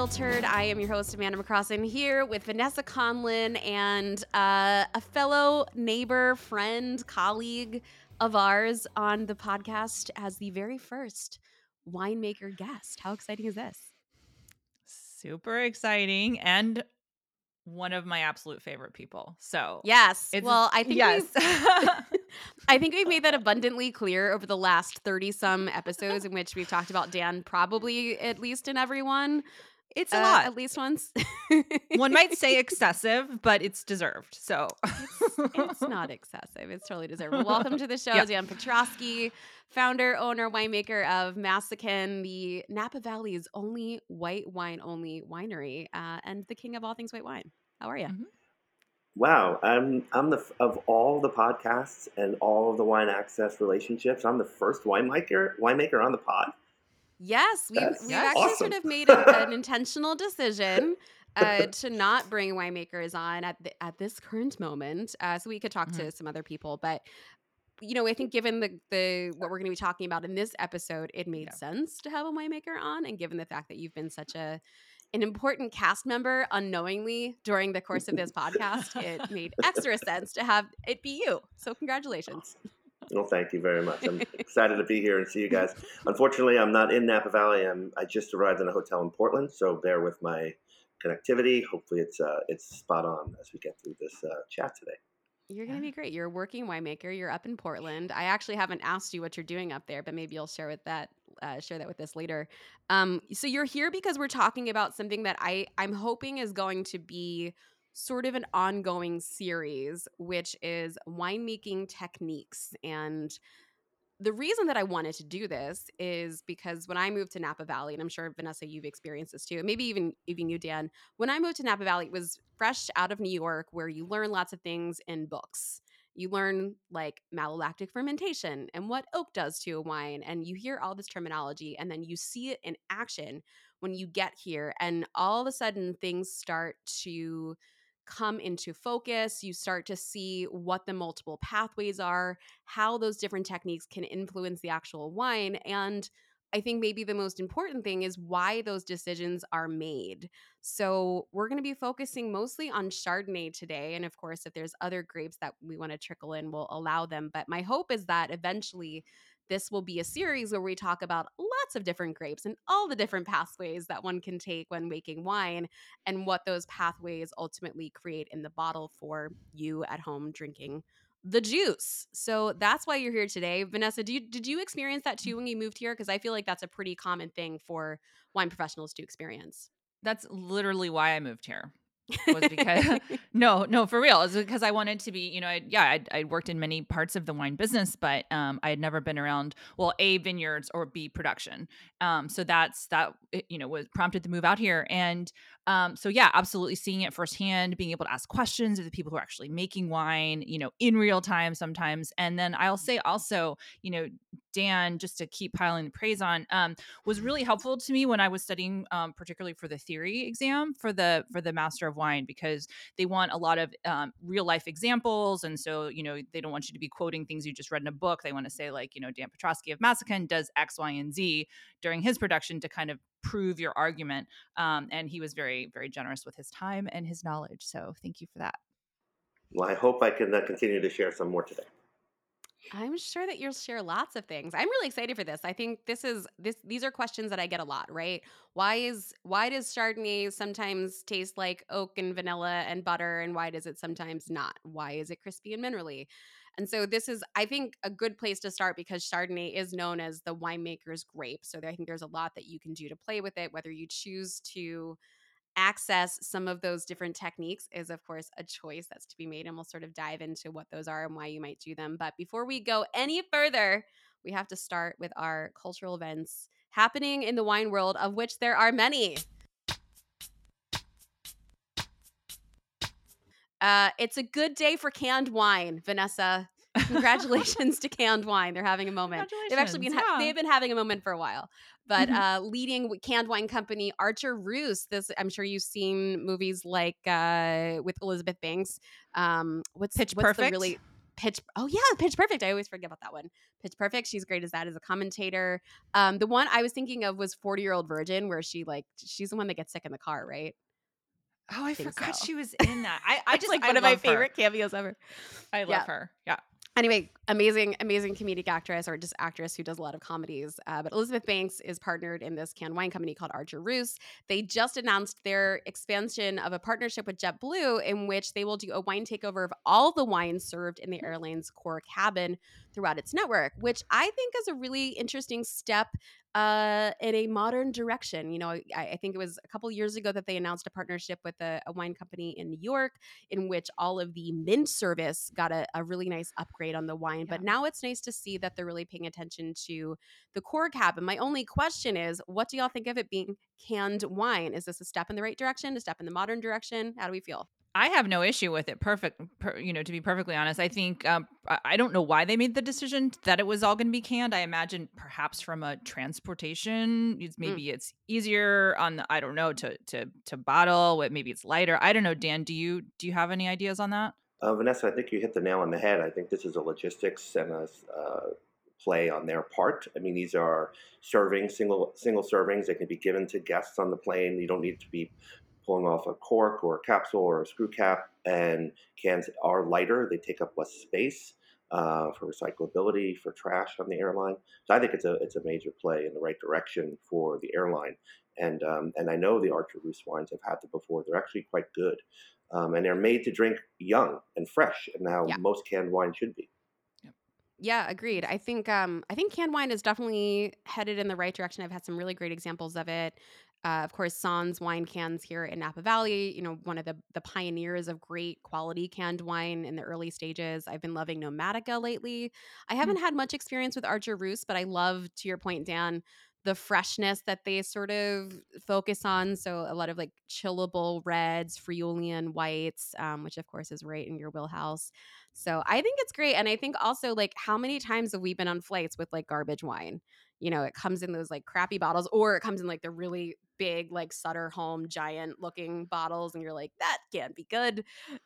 Unfiltered. I am your host, Amanda McCrossin, here with Vanessa Conlin and uh, a fellow neighbor, friend, colleague of ours on the podcast as the very first winemaker guest. How exciting is this? Super exciting and one of my absolute favorite people. So yes, well, I think yes. I think we've made that abundantly clear over the last thirty some episodes in which we've talked about Dan, probably at least in everyone. It's a uh, lot. at least once. one might say excessive, but it's deserved. So it's, it's not excessive. It's totally deserved. Well, welcome to the show, Yeah. Dan Petroski, founder, owner, winemaker of Massican, the Napa Valley's only white wine only winery, uh, and the king of all things white wine. How are you? Mhm. Wow, I'm I'm the of all the podcasts and all of the wine access relationships. I'm the first winemaker winemaker on the pod. Yes, we've, That's we've actually sort of made a, an intentional decision uh, to not bring winemakers on at the, at this current moment. Uh, so we could talk to some other people, but you know, I think given the the what we're going to be talking about in this episode, it made Yeah. sense to have a winemaker on, and given the fact that you've been such a an important cast member unknowingly during the course of this podcast, it made extra sense to have it be you. So congratulations. Well, thank you very much. I'm excited to be here and see you guys. Unfortunately, I'm not in Napa Valley. I'm I just arrived in a hotel in Portland, so bear with my connectivity. Hopefully, it's uh it's spot on as we get through this uh, chat today. You're going to be great. You're a working winemaker. You're up in Portland. I actually haven't asked you what you're doing up there, but maybe you'll share with that uh, share that with us later. Um, so you're here because we're talking about something that I I'm hoping is going to be sort of an ongoing series, which is winemaking techniques and the reason that I wanted to do this is because when I moved to Napa Valley, and I'm sure Vanessa, you've experienced this too, maybe even even you, Dan. When I moved to Napa Valley, it was fresh out of New York, where you learn lots of things in books. You learn like malolactic fermentation and what oak does to a wine, and you hear all this terminology, and then you see it in action when you get here, and all of a sudden things start to come into focus. You start to see what the multiple pathways are, how those different techniques can influence the actual wine. And I think maybe the most important thing is why those decisions are made. So, we're going to be focusing mostly on Chardonnay today. And of course, if there's other grapes that we want to trickle in, we'll allow them. But my hope is that eventually this will be a series where we talk about lots of different grapes and all the different pathways that one can take when making wine and what those pathways ultimately create in the bottle for you at home drinking the juice. So that's why you're here today. Vanessa, do you, did you experience that too when you moved here? Because I feel like that's a pretty common thing for wine professionals to experience. That's literally why I moved here. Was because no, no, for real. It's because I wanted to be, you know, I, yeah, I'd, I'd worked in many parts of the wine business, but um, I had never been around, well, A, vineyards or B, production. Um, so that's, that, you know, was prompted to move out here. And um, so, yeah, absolutely seeing it firsthand, being able to ask questions of the people who are actually making wine, you know, in real time sometimes. And then I'll say also, you know, Dan, just to keep piling the praise on, um, was really helpful to me when I was studying, um, particularly for the theory exam for the for the Master of Wine, because they want a lot of um, real life examples, and so you know they don't want you to be quoting things you just read in a book. They want to say like you know Dan Petroski of Massican does X, Y, and Z during his production to kind of prove your argument. Um, and he was very very generous with his time and his knowledge. So thank you for that. Well, I hope I can uh, continue to share some more today. I'm sure that you'll share lots of things. I'm really excited for this. I think this is this these are questions that I get a lot, right? Why is why does Chardonnay sometimes taste like oak and vanilla and butter and why does it sometimes not? Why is it crispy and minerally? And so this is I think a good place to start because Chardonnay is known as the winemaker's grape. So I think there's a lot that you can do to play with it. Whether you choose to access some of those different techniques is of course a choice that's to be made and we'll sort of dive into what those are and why you might do them. But before we go any further we have to start with our cultural events happening in the wine world of which there are many uh, it's a good day for canned wine vanessa congratulations to canned wine they're having a moment they've actually been ha- yeah. they've been having a moment for a while but Mhm. uh, leading canned wine company Archer Roose. This I'm sure you've seen movies like uh, with Elizabeth Banks. Um, what's Pitch what's Perfect? Really Pitch. Oh yeah, Pitch Perfect. I always forget about that one. Pitch Perfect. She's great as that as a commentator. Um, the one I was thinking of was Forty Year Old Virgin, where she like she's the one that gets sick in the car, right? Oh, I, forgot so. she was in that. I, I just like I one of my love her. favorite cameos ever. I love Yeah. her. Yeah. anyway, amazing, amazing comedic actress or just actress who does a lot of comedies. Uh, but Elizabeth Banks is partnered in this canned wine company called Archer Roose. They just announced their expansion of a partnership with JetBlue, in which they will do a wine takeover of all the wines served in the airline's core cabin throughout its network, which I think is a really interesting step uh, in a modern direction. You know, I, I think it was a couple years ago that they announced a partnership with a, a wine company in New York in which all of the mint service got a, a really nice upgrade on the wine. But now it's nice to see that they're really paying attention to the core cabin. My only question is, what do y'all think of it being canned wine? Is this a step in the right direction? A step in the modern direction? How do we feel? I have no issue with it. Perfect. Per, you know, to be perfectly honest, I think um, I don't know why they made the decision that it was all going to be canned. I imagine perhaps from a transportation, it's, maybe it's easier on the I don't know to to to bottle. Maybe it's lighter. I don't know. Dan, do you do you have any ideas on that? Uh, Vanessa, I think you hit the nail on the head. I think this is a logistics and a uh, play on their part. I mean, these are serving single single servings. They can be given to guests on the plane. You don't need to be pulling off a cork or a capsule or a screw cap. And cans are lighter. They take up less space uh, for recyclability, for trash on the airline. So I think it's a it's a major play in the right direction for the airline. And um, and I know the Archer Roose wines. I've had them before. They're actually quite good. Um, and they're made to drink young and fresh, and how Yeah. most canned wine should be. Yeah, agreed. I think um I think canned wine is definitely headed in the right direction. I've had some really great examples of it. Uh, of course, Sans wine cans here in Napa Valley, you know, one of the the pioneers of great quality canned wine in the early stages. I've been loving Nomadica lately. I haven't had much experience with Archer Roose, but I love, to your point, Dan, the freshness that they sort of focus on. So a lot of like chillable reds, Friulian whites, um, which of course is right in your wheelhouse. So I think it's great. And I think also like how many times have we been on flights with like garbage wine? You know, it comes in those like crappy bottles or it comes in like the really big like Sutter Home giant looking bottles and you're like that can't be good.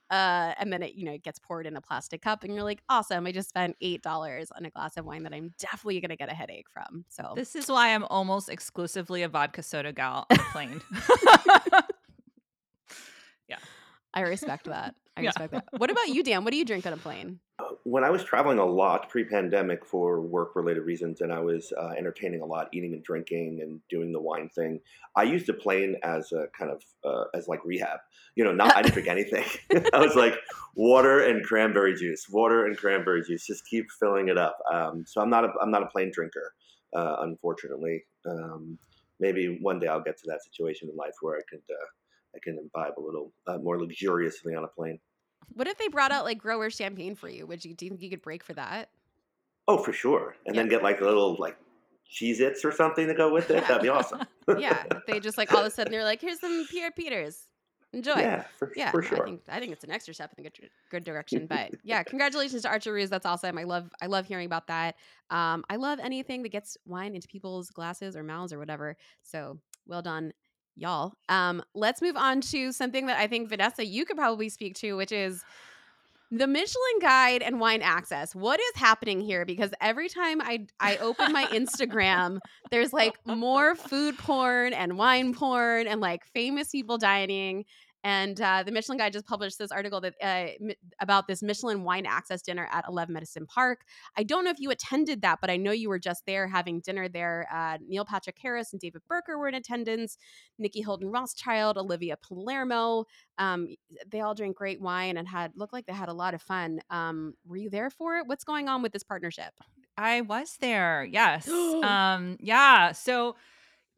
Uh and then it you know it gets poured in a plastic cup and you're like awesome, I just spent $8 on a glass of wine that I'm definitely going to get a headache from. So This is why I'm almost exclusively a vodka soda gal on a plane. I respect that. I Yeah. respect that. What about you, Dan? What do you drink on a plane? Uh, when I was traveling a lot pre-pandemic for work-related reasons, and I was uh, entertaining a lot, eating and drinking, and doing the wine thing, I used the plane as a kind of uh, as like rehab. You know, not I didn't drink anything. I was like water and cranberry juice, water and cranberry juice. Just keep filling it up. Um, so I'm not a I'm not a plane drinker, uh, unfortunately. Um, maybe one day I'll get to that situation in life where I could uh, I can imbibe a little uh, more luxuriously on a plane. What if they brought out like grower champagne for you? Would you do you think you could break for that? Oh, for sure. And then get like a little like Cheez Its or something to go with it. That'd be awesome. Yeah. they just like all of a sudden they're like, here's some Pierre Peters. Enjoy. yeah, for, Yeah, for sure. I think I think it's an extra step in the good, good direction. But yeah, congratulations to Archer Roose. That's awesome. I love I love hearing about that. Um, I love anything that gets wine into people's glasses or mouths or whatever. So well done, y'all. Um, let's move on to something that I think Vanessa you could probably speak to, which is the Michelin Guide and wine access. What is happening here? Because every time I I open my Instagram, there's like more food porn and wine porn and like famous people dining. And uh, the Michelin Guide just published this article that uh, mi- about this Michelin wine access dinner at 11 Madison Park. I don't know if you attended that, but I know you were just there having dinner there. Uh, Neil Patrick Harris and David Burtka were in attendance. Nicky Hilton Rothschild, Olivia Palermo. Um, they all drank great wine and had looked like they had a lot of fun. Um, were you there for it? What's going on with this partnership? I was there. Yes. um yeah, so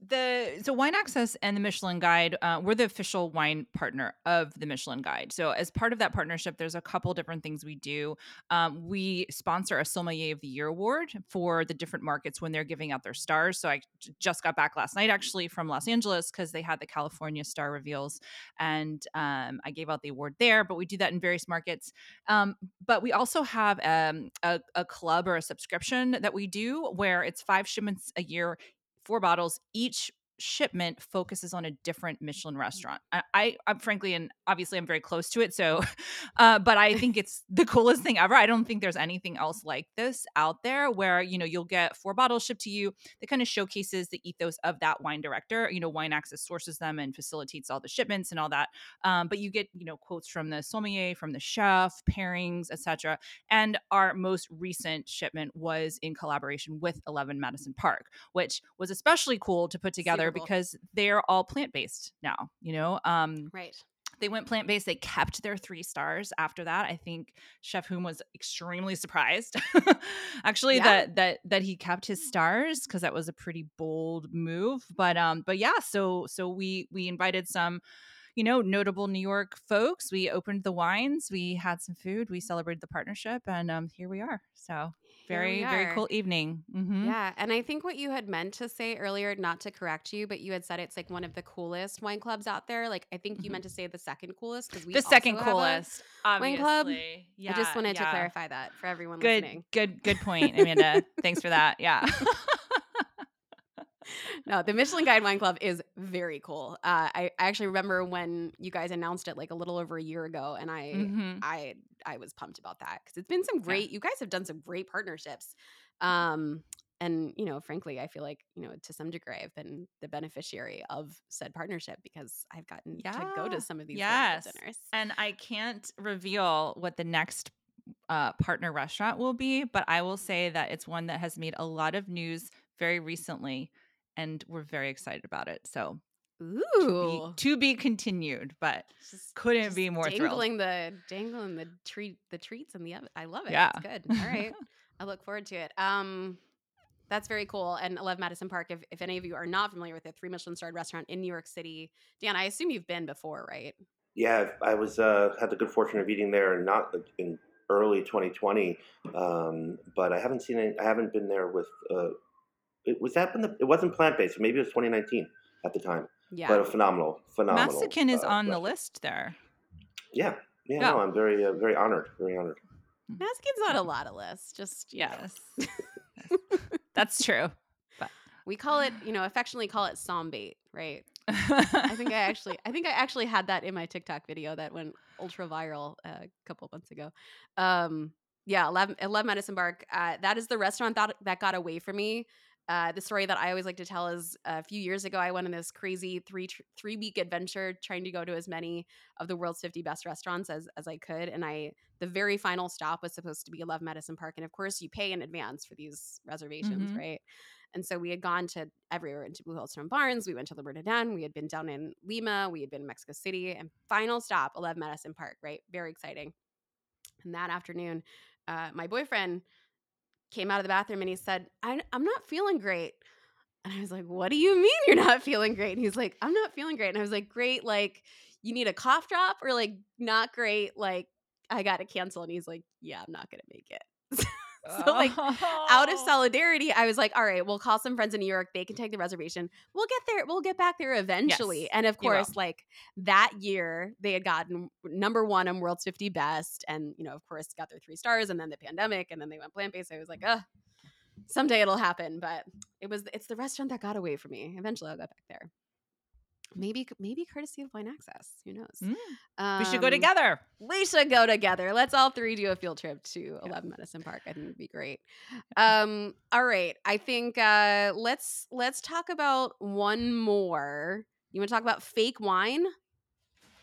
the so wine access and the michelin guide uh, we're the official wine partner of the michelin guide. So as part of that partnership there's a couple different things we do. Um, we sponsor a sommelier of the year award for the different markets when they're giving out their stars. So i just got back last night actually from los angeles because they had the california star reveals and um, i gave out the award there but we do that in various markets. Um, but we also have um, a, a club or a subscription that we do where it's five shipments a year four bottles each shipment focuses on a different Michelin restaurant. I, I am frankly and obviously I'm very close to it, so uh, but I think it's the coolest thing ever. I don't think there's anything else like this out there where you know you'll get four bottles shipped to you that kind of showcases the ethos of that wine director. You know, Wine Access sources them and facilitates all the shipments and all that. Um, but you get you know quotes from the sommelier, from the chef, pairings, etc. And our most recent shipment was in collaboration with Eleven Madison Park, which was especially cool to put together because they're all plant based now. You know, um, Right. they went plant based. They kept their three stars after that. I think Chef Humm was extremely surprised, actually, Yeah. that that that he kept his stars because that was a pretty bold move. But um, but yeah, so so we we invited some, you know, notable New York folks. We opened the wines. We had some food. We celebrated the partnership, and um, here we are. So very very cool evening. hmm Yeah, and I think what you had meant to say earlier, not to correct you, but you had said it's like one of the coolest wine clubs out there. Like I think you Mhm. meant to say the second coolest because we The second also have a- coolest, wine club. Yeah, I just wanted to clarify that for everyone Good, listening. good, good point, Amanda. Thanks for that. Yeah. No, the Michelin Guide Wine Club is very cool. Uh, I, I actually remember when you guys announced it like a little over a year ago, and I Mhm. I I was pumped about that because it's been some great. You guys have done some great partnerships, um, and you know, frankly, I feel like you know to some degree I've been the beneficiary of said partnership because I've gotten to go to some of these Yes. yes. dinners. And I can't reveal what the next uh, partner restaurant will be, but I will say that it's one that has made a lot of news very recently, and we're very excited about it. So to be, Ooh, to be continued, but just couldn't just be more thrilled. the dangling the treat the treats in the oven. I love it. Yeah. It's good. All right. I look forward to it. Um that's very cool. And I love Madison Park. If, if any of you are not familiar with it, three Michelin starred restaurant in New York City. Dan, I assume you've been before, right? Yeah, I was uh, had the good fortune of eating there, not in early 2020, um, but I haven't seen it. I haven't been there with. Uh, it was that when the, it wasn't plant based. Maybe it was 2019 at the time. Yeah. But a phenomenal, phenomenal. Massican is uh, on the list there. Yeah, yeah, Yeah. No, I'm very, uh, very honored. Very honored. Massican's on a lot of lists. Just. Yes. That's true. But we call it, you know, affectionately call it sombait, right? I think I actually, I think I actually had that in my TikTok video that went ultra viral uh, a couple months ago. Um, yeah, 11, 11 Madison Park. Uh, that is the restaurant that that got away from me. Uh, the story that I always like to tell is a few years ago, I went on this crazy three tr- three week adventure trying to go to as many of the world's 50 best restaurants as as I could. And I the very final stop was supposed to be 11 Madison Park, and of course, you pay in advance for these reservations, Mhm. right? And so we had gone to everywhere into Blue Stone Barns. We went to Le Bernardin. We had been down in Lima. We had been in Mexico City. And final stop, 11 Madison Park, right? Very exciting. And that afternoon, uh, my boyfriend came out of the bathroom and he said, I, I'm not feeling great. And I was like, What do you mean you're not feeling great? And he's like, I'm not feeling great. And I was like, Great. Like, you need a cough drop or like, not great. Like, I got to cancel. And he's like, Yeah, I'm not going to make it. so, like, out of Oh. solidarity, I was like, all right, we'll call some friends in New York. They can take the reservation. We'll get there. We'll get back there eventually. Yes, and of course, like that year, they had gotten number one on World's 50 Best. And, you know, of course, got their three stars and then the pandemic and then they went plant based. I was like, ugh, someday it'll happen. But it was, it's the restaurant that got away from me. Eventually, I'll get back there. Maybe, maybe courtesy of Wine Access. Who knows? Mm, we should go Um, together. we should go together. Let's all three do a field trip to 11 Madison Park. I think it'd be great. Um, all right. I think uh let's let's talk about one more. You want to talk about fake wine?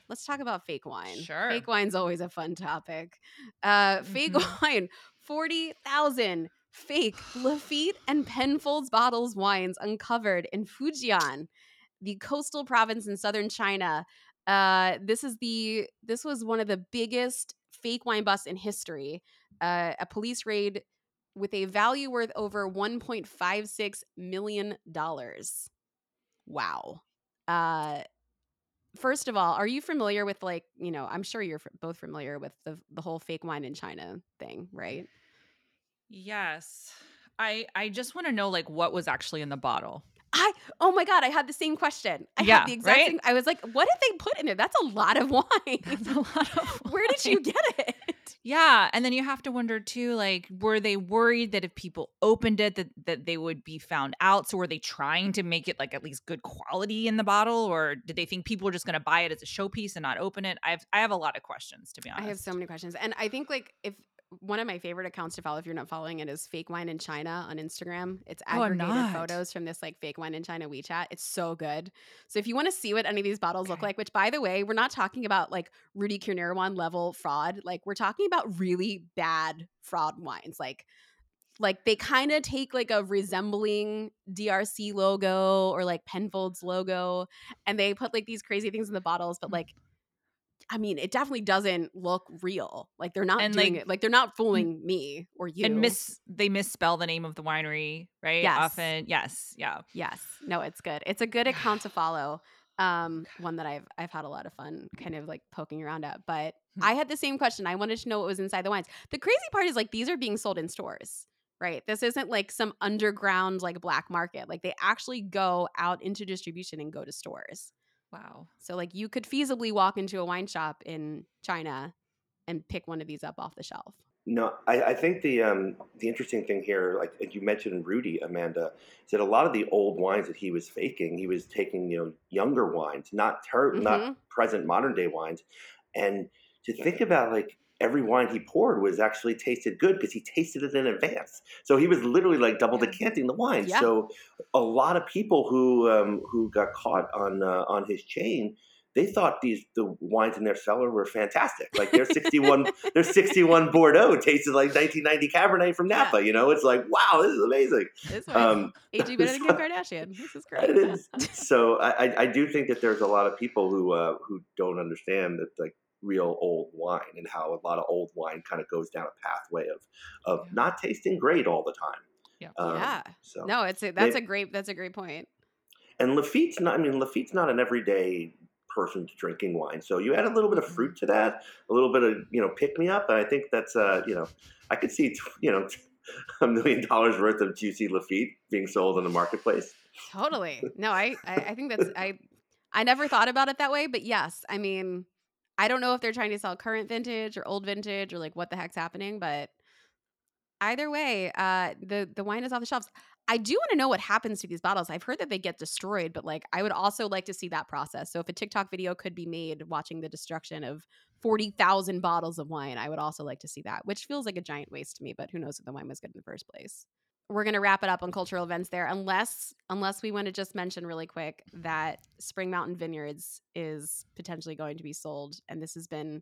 Let's talk about fake wine. Sure. Fake wine's always a fun topic. Uh fake Mhm. wine, 40,000 fake Lafite and Penfolds bottles wines uncovered in Fujian, the coastal province in southern China. Uh, this is the this was one of the biggest fake wine busts in history. Uh, a police raid with a value worth over 1.56 million dollars. Wow. Uh, first of all, are you familiar with like you know? I'm sure you're both familiar with the the whole fake wine in China thing, right? Yes. I I just want to know like what was actually in the bottle. I oh my god, I had the same question. I Yeah, had the exact right? same. I was like, what did they put in it? That's a lot of wine. That's a lot of Where did you get it? Yeah, and then you have to wonder too, like, were they worried that if people opened it, that that they would be found out? So were they trying to make it like at least good quality in the bottle, or did they think people were just going to buy it as a showpiece and not open it? I have I have a lot of questions to be honest. I have so many questions, and I think like if one of my favorite accounts to follow if you're not following it is fake wine in china on instagram. It's Oh, aggregated not. photos from this like fake wine in china wechat. It's so good. So if you want to see what any of these bottles look like which by the way we're not talking about like rudy Kurniawan level fraud like we're talking about really bad fraud wines. Like like they kind of take like a resembling DRC logo or like Penfolds logo and they put like these crazy things in the bottles but Mm. like I mean, it definitely doesn't look real. Like they're not And, doing like, it. Like they're not fooling me or you. And miss they misspell the name of the winery, right? Yes. Often. Yes. Yeah. yes, no, it's good. It's a good account to follow. Um, one that I've I've had a lot of fun kind of like poking around at. But Hmm. I had the same question. I wanted to know what was inside the wines. The crazy part is like these are being sold in stores, right? This isn't like some underground like black market. Like they actually go out into distribution and go to stores. Wow. So like you could feasibly walk into a wine shop in China and pick one of these up off the shelf. No, I, I think the um, the interesting thing here, like like you mentioned, Rudy Amanda, is that a lot of the old wines that he was faking, he was taking you know younger wines, not ter- Mhm. not present modern day wines, and to think about like every wine he poured was actually tasted good because he tasted it in advance. So he was literally like double decanting the wine. Yeah. So a lot of people who um, who got caught on uh, on his chain. They thought these the wines in their cellar were fantastic. Like their sixty one their 61 Bordeaux tasted like 1990 Cabernet from Napa. You know, it's like, wow, this is amazing. This Um, AG better than so- Kim Kardashian. This is great. is. So I, I- I do think that there's a lot of people who uh, who don't understand that like real old wine and how a lot of old wine kind of goes down a pathway of of Yeah. not tasting great all the time. Yeah. Um, Yeah. So No, it's a, that's They- a great that's a great point. and Lafite's not. I mean, Lafite's not an everyday person to drinking wine. So you add a little bit of fruit to that, a little bit of you know pick me up, and I think that's uh you know I could see you know a million dollars worth of juicy Lafite being sold in the marketplace. Totally. No, I, I I think that's I I never thought about it that way, but yes, I mean, I don't know if they're trying to sell current vintage or old vintage or like what the heck's happening, but either way, uh the the wine is off the shelves. I do want to know what happens to these bottles. I've heard that they get destroyed, but like I would also like to see that process. So if a TikTok video could be made watching the destruction of 40,000 bottles of wine, I would also like to see that, which feels like a giant waste to me, but who knows if the wine was good in the first place. We're going to wrap it up on cultural events there unless unless we want to just mention really quick that Spring Mountain Vineyards is potentially going to be sold and this has been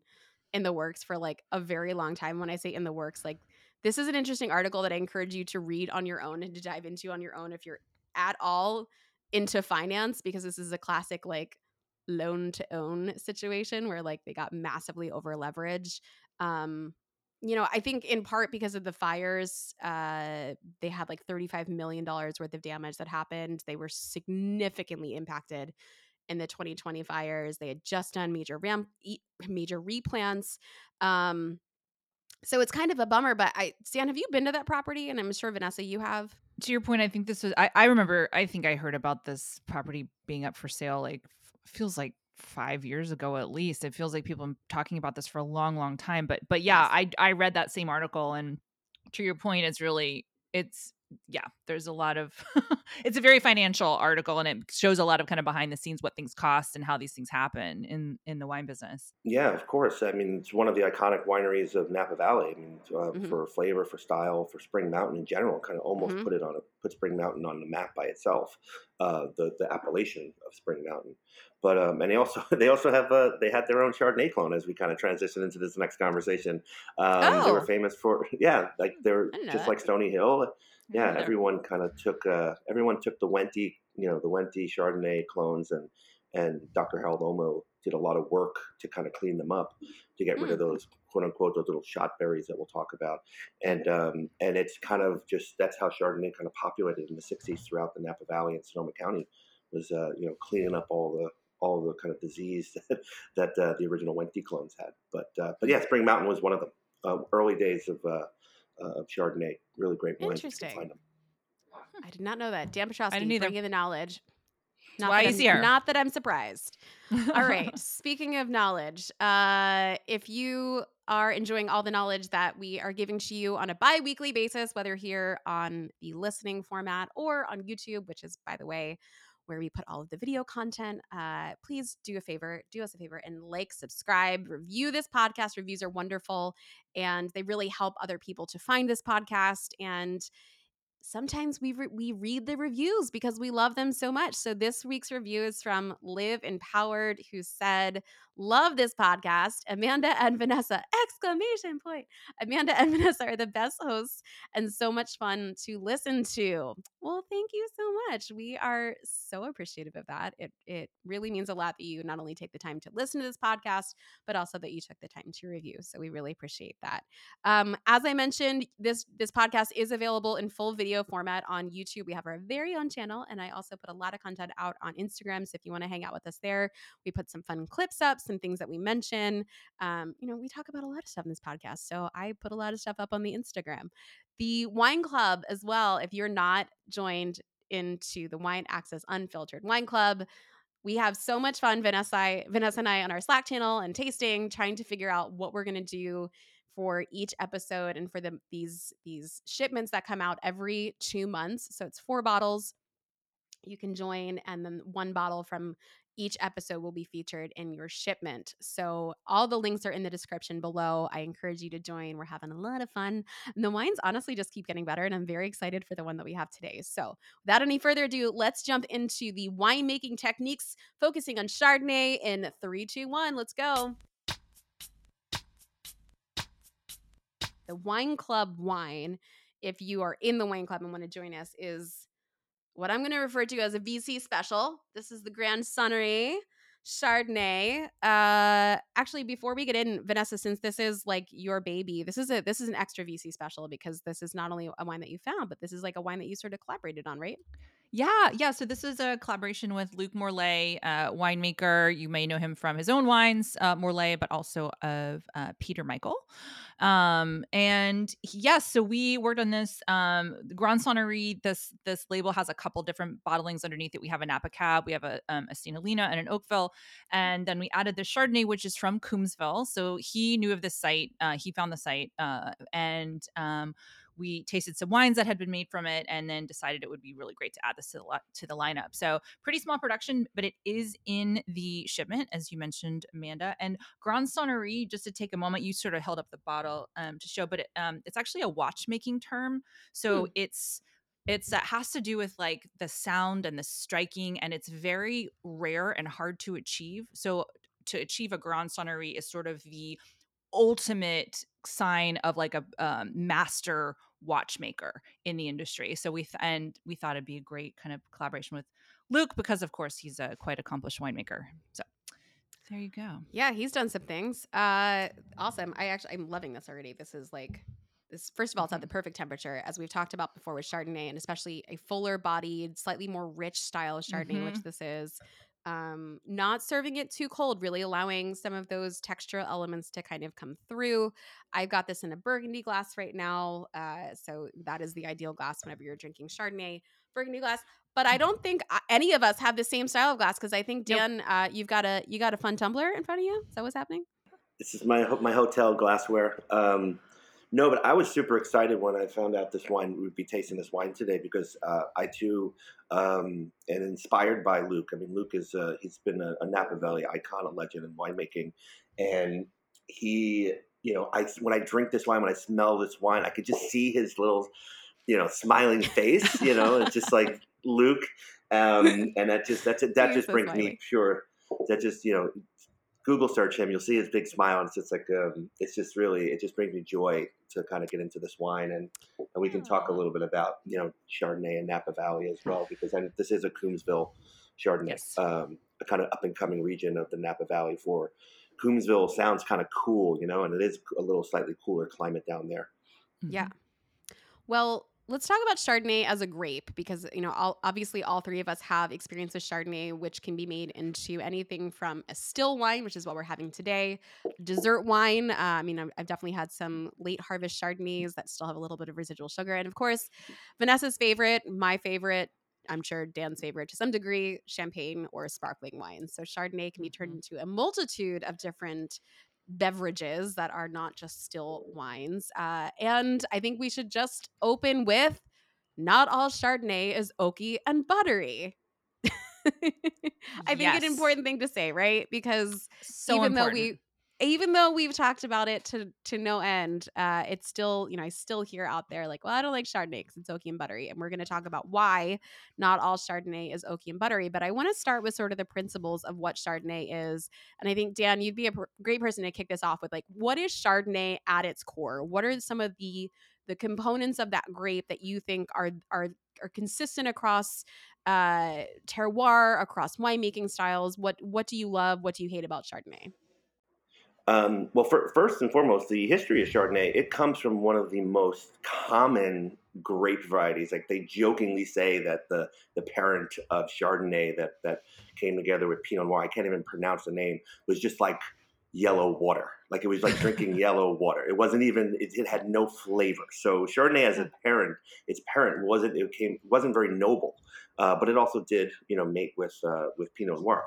in the works for like a very long time. When I say in the works, like this is an interesting article that I encourage you to read on your own and to dive into on your own if you're at all into finance because this is a classic like loan to own situation where like they got massively over leveraged. Um, you know, I think in part because of the fires, uh, they had like $35 million worth of damage that happened. They were significantly impacted in the 2020 fires. They had just done major ramp, major replants. Um, so it's kind of a bummer, but I, Stan, have you been to that property? And I'm sure Vanessa, you have. to your point, I think this was. I, I remember. I think I heard about this property being up for sale. Like feels like five years ago at least. It feels like people have been talking about this for a long, long time. But but yeah, Yes. I I read that same article, and to your point, it's really it's yeah. There's a lot of. it's a very financial article, and it shows a lot of kind of behind the scenes what things cost and how these things happen in in the wine business. Yeah, of course. I mean, it's one of the iconic wineries of Napa Valley. I mean, uh, Mhm. for flavor, for style, for Spring Mountain in general, kind of almost Mhm. put it on a put Spring Mountain on the map by itself. Uh, the the appellation of Spring Mountain, but um, and they also they also have uh, they had their own Chardonnay clone as we kind of transition into this next conversation. Um, They were Oh. famous for yeah, like they're didn't know just that. like Stony Hill. Yeah, everyone kind of took uh, everyone took the Wente, you know, the Wente Chardonnay clones, and and Dr. Harold Olmo did a lot of work to kind of clean them up to get rid of Mm. those quote unquote those little shot berries that we'll talk about, and um, and it's kind of just that's how Chardonnay kind of populated in the '60s throughout the Napa Valley and Sonoma County was uh, you know cleaning up all the all the kind of disease that, that uh, the original Wente clones had. But uh, but yeah, Spring Mountain was one of them. Um, early days of uh, uh, of Chardonnay, really great wines. if you can Interesting. find them. I did not know that. Dan Petroski, didn't either. bringing the knowledge. Not why that he's here. Not that I'm surprised. All right. Speaking of knowledge, uh, if you are enjoying all the knowledge that we are giving to you on a bi weekly basis, whether here on the listening format or on YouTube, which is, by the way, where we put all of the video content. Uh, please do a favor, do us a favor and like, subscribe, review this podcast. Reviews are wonderful and they really help other people to find this podcast. And sometimes we re- we read the reviews because we love them so much. So this week's review is from Live Empowered, who said, "Love this podcast. Amanda and Vanessa!" Exclamation point! Amanda and Vanessa are the best hosts and so much fun to listen to. Well, thank you so much. We are so appreciative of that. It it really means a lot that you not only take the time to listen to this podcast, but also that you took the time to review. So we really appreciate that. Um, as I mentioned, this this podcast is available in full video format on YouTube. We have our very own channel, and I also put a lot of content out on Instagram. So if you want to hang out with us there, we put some fun clips up, some things that we mention. Um, you know, we talk about a lot of stuff in this podcast, so I put a lot of stuff up on the Instagram. The Wine Club as well. If you're not joined into the Wine Access Unfiltered Wine Club, we have so much fun, Vanessa, Vanessa and I, on our Slack channel and tasting, trying to figure out what we're going to do for each episode and for the these these shipments that come out every two months. So it's four bottles you can join, and then one bottle from each episode will be featured in your shipment. So all the links are in the description below. I encourage you to join. We're having a lot of fun. And the wines honestly just keep getting better, and I'm very excited for the one that we have today. So without any further ado, let's jump into the winemaking techniques, focusing on Chardonnay in three, two, one. Let's go. the wine club wine, if you are in the wine club and want to join us, is what I'm going to refer to as a VC special. This is the Grand Sonnerie Chardonnay. Uh, actually, before we get in, Vanessa, since this is like your baby, this is a this is an extra VC special because this is not only a wine that you found, but this is like a wine that you sort of collaborated on, right? Yeah, yeah. So this is a collaboration with Luc Morlet, uh, winemaker. You may know him from his own wines, uh, but also of uh, Peter Michael. Um, and yes, yeah, so we worked on this. Um, Grand Sonnerie. This this label has a couple different bottlings underneath it. We have a Napa Cab, we have a um, a St. Helena, and an Oakville, and then we added the Chardonnay, which is from Coombsville. So he knew of this site. Uh, he found the site, uh, and um, we tasted some wines that had been made from it and then decided it would be really great to add this to the, to the lineup. So, pretty small production, but it is in the shipment, as you mentioned, Amanda. And Grand Sonnerie, just to take a moment, you sort of held up the bottle um, to show, but it, um, it's actually a watchmaking term. So, hmm. it's it's that has to do with like the sound and the striking and it's very rare and hard to achieve so to achieve a grand sonnerie is sort of the ultimate sign of like a um, master watchmaker in the industry. So we th- and we thought it'd be a great kind of collaboration with Luc because of course he's a quite accomplished winemaker. So there you go. Yeah, he's done some things. Uh awesome. I actually I'm loving this already. This is like this first of all, it's at the perfect temperature, as we've talked about before with Chardonnay, and especially a fuller bodied, slightly more rich style of Chardonnay, mm-hmm. which this is um, not serving it too cold, really allowing some of those textural elements to kind of come through. I've got this in a burgundy glass right now. Uh, so that is the ideal glass whenever you're drinking Chardonnay, burgundy glass. But I don't think any of us have the same style of glass because I think Dan, nope. uh, you've got a you got a fun tumbler in front of you. Is that what's happening? This is my my hotel glassware. Um, no, but I was super excited when I found out this wine would be tasting this wine today because uh, I too um, am inspired by Luc. I mean, Luc is uh, he's been a, a Napa Valley icon, a legend in winemaking, and he, you know, I when I drink this wine, when I smell this wine, I could just see his little, you know, smiling face. You know, it's just like Luc, um, and that just that's that just brings me pure. That just you know Google search him, you'll see his big smile, and it's just like um, it's just really it just brings me joy to kind of get into this wine, and and we can talk a little bit about you know Chardonnay and Napa Valley as well because I, this is a Coombsville Chardonnay, yes. um, a kind of up and coming region of the Napa Valley. For Coombsville sounds kind of cool, you know, and it is a little slightly cooler climate down there. Yeah. Well, let's talk about Chardonnay as a grape because you know all, obviously all three of us have experience with Chardonnay, which can be made into anything from a still wine, which is what we're having today, dessert wine. Uh, I mean, I've, I've, definitely had some late harvest Chardonnays that still have a little bit of residual sugar, and of course, Vanessa's favorite, my favorite. I'm sure Dan's favorite to some degree, champagne or sparkling wine. So Chardonnay can be turned mm-hmm. into a multitude of different beverages that are not just still wines. Uh, and I think we should just open with not all Chardonnay is oaky and buttery. I think an important thing to say, right? Because So even important. though we even though we've talked about it to to no end, uh, it's still you know I still hear out there like, well, I don't like Chardonnay because it's oaky and buttery, and we're going to talk about why not all Chardonnay is oaky and buttery. But I want to start with sort of the principles of what Chardonnay is, and I think Dan, you'd be a pr- great person to kick this off with. Like, what is Chardonnay at its core? What are some of the the components of that grape that you think are are are consistent across uh terroir across winemaking styles what what do you love what do you hate about chardonnay Um, well, for, first and foremost, the history of Chardonnay it comes from one of the most common grape varieties. Like they jokingly say that the the parent of Chardonnay that that came together with Pinot Noir, I can't even pronounce the name, was just like yellow water. Like it was like drinking yellow water. It wasn't even. It, it had no flavor. So Chardonnay as a parent, its parent wasn't. It came wasn't very noble, uh, but it also did you know mate with uh, with Pinot Noir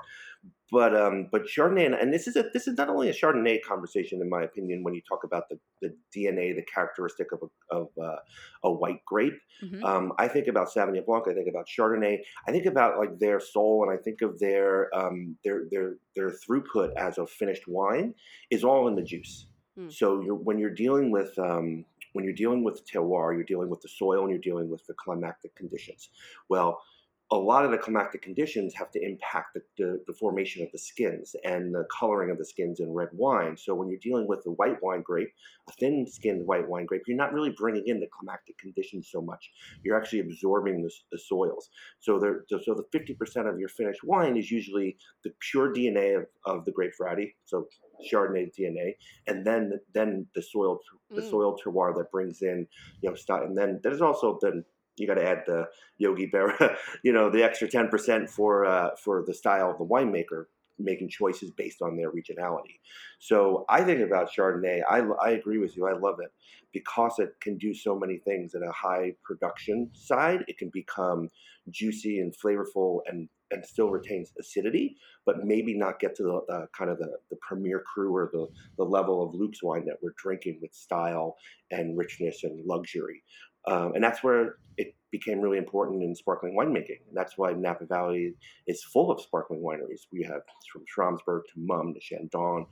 but um, but Chardonnay, and, this is a this is not only a Chardonnay conversation, in my opinion, when you talk about the, the DNA, the characteristic of a, of uh, a white grape. Mhm. Um, I think about Sauvignon Blanc. I think about Chardonnay. I think about like their soul, and I think of their um, their their their throughput as a finished wine is all in the juice. Hmm. So you're, when you're dealing with um, when you're dealing with terroir, you're dealing with the soil, and you're dealing with the climatic conditions. Well, a lot of the climatic conditions have to impact the, the, the formation of the skins and the coloring of the skins in red wine. So when you're dealing with a white wine grape, a thin-skinned white wine grape, you're not really bringing in the climatic conditions so much. You're actually absorbing the, the soils. So there, so the 50% of your finished wine is usually the pure DNA of, of the grape variety, so Chardonnay DNA, and then then the soil the Mm. soil terroir that brings in you know stuff, and then there's also then you got to add the Yogi Berra, you know, the extra ten percent for uh, for the style of the winemaker making choices based on their regionality. So I think about Chardonnay. I, I agree with you. I love it because it can do so many things at a high production side. It can become juicy and flavorful and and still retains acidity, but maybe not get to the uh, kind of the, the premier cru or the, the level of Luc's wine that we're drinking with style and richness and luxury. Um, and that's where it became really important in sparkling winemaking. And that's why Napa Valley is full of sparkling wineries. We have from Schramsberg to Mumm to Chandon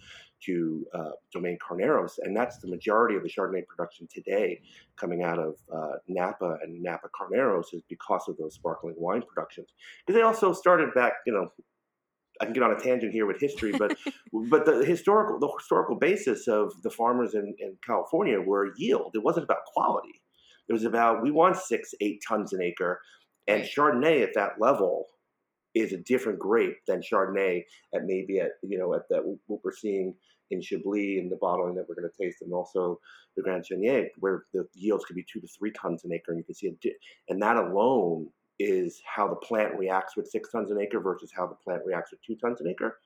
to uh, Domaine Carneros. And that's the majority of the Chardonnay production today coming out of uh, Napa and Napa Carneros is because of those sparkling wine productions. Because they also started back, you know, I can get on a tangent here with history, but but the historical the historical basis of the farmers in, in California were yield. It wasn't about quality. It was about we want six, eight tons an acre, and Right. Chardonnay at that level is a different grape than Chardonnay at maybe at you know at that what we're seeing in Chablis and the bottling that we're going to taste, and also the Grand Chenier, where the yields could be two to three tons an acre, and you can see it, and that alone is how the plant reacts with six tons an acre versus how the plant reacts with two tons an acre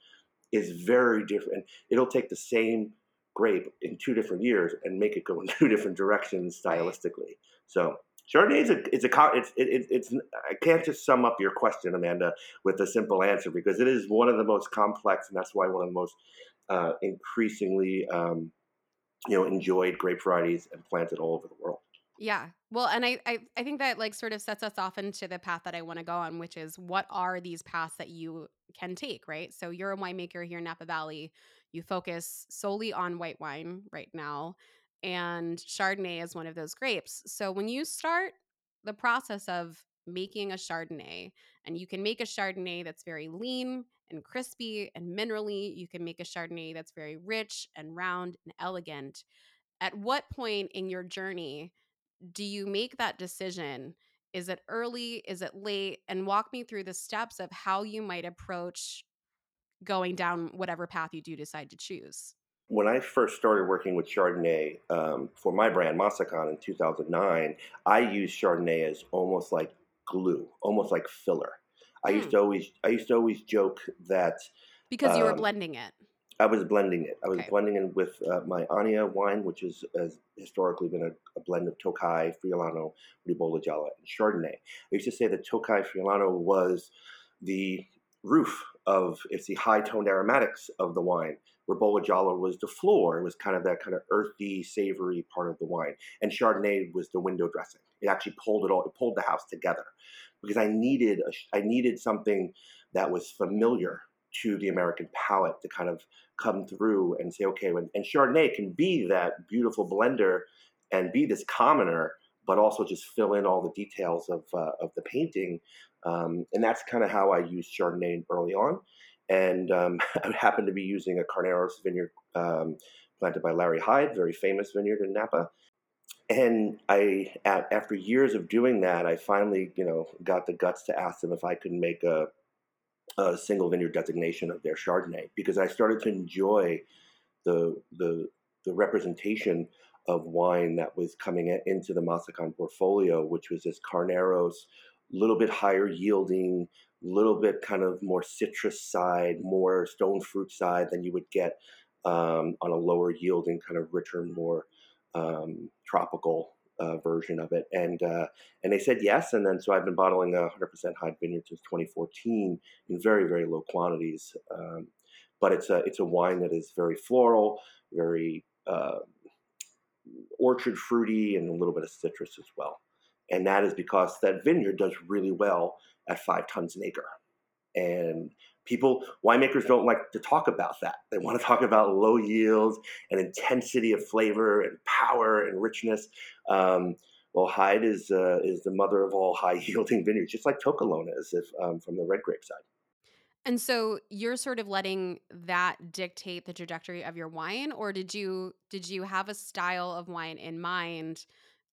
is very different. It'll take the same grape in two different years and make it go in two different directions stylistically. So Chardonnay is a it's a it's it, it, it's I can't just sum up your question, Amanda, with a simple answer because it is one of the most complex, and that's why one of the most uh, increasingly um, you know enjoyed grape varieties and planted all over the world. Yeah. Well, and I, I I think that like sort of sets us off into the path that I want to go on, which is what are these paths that you can take, right? So you're a winemaker here in Napa Valley. You focus solely on white wine right now, and Chardonnay is one of those grapes. So when you start the process of making a Chardonnay, and you can make a Chardonnay that's very lean and crispy and minerally, you can make a Chardonnay that's very rich and round and elegant. At what point in your journey do you make that decision? Is it early? Is it late? And walk me through the steps of how you might approach going down whatever path you do decide to choose. When I first started working with Chardonnay um, for my brand Massican in 2009, I used Chardonnay as almost like glue, almost like filler. I used Hmm. to always I used to always joke that Because you were Um, blending it. I was blending it. I was Okay. blending it with uh, my Annia wine, which is has historically been a, a blend of Tokai, Friulano, Ribolla Gialla, and Chardonnay. I used to say that Tokai Friulano was the roof of it's the high toned aromatics of the wine, Ribolla Gialla was the floor. It was kind of that kind of earthy, savory part of the wine, and Chardonnay was the window dressing. It actually pulled it all. It pulled the house together because I needed a, I needed something that was familiar to the American palate to kind of come through and say, okay, when, and Chardonnay can be that beautiful blender and be this commoner, but also just fill in all the details of uh, of the painting. Um, and that's kind of how I used Chardonnay early on. And um, I happened to be using a Carneros vineyard um, planted by Larry Hyde, very famous vineyard in Napa. And I, at, after years of doing that, I finally, you know, got the guts to ask them if I could make a, a single vineyard designation of their Chardonnay because I started to enjoy the the the representation of wine that was coming into the Massican portfolio, which was this Carneros, little bit higher yielding, little bit kind of more citrus side, more stone fruit side than you would get um, on a lower yielding, kind of richer, more um, tropical uh, version of it. And uh, and they said yes, and then so I've been bottling a 100% Hyde Vineyard since 2014 in very very low quantities. Um, but it's a it's a wine that is very floral, very uh, orchard fruity, and a little bit of citrus as well. And that is because that vineyard does really well at five tons an acre. And people, winemakers don't like to talk about that. They want to talk about low yields and intensity of flavor and power and richness. Um, well, Hyde is uh, is the mother of all high yielding vineyards, just like To Kalon is if, um, from the red grape side. And so you're sort of letting that dictate the trajectory of your wine, or did you did you have a style of wine in mind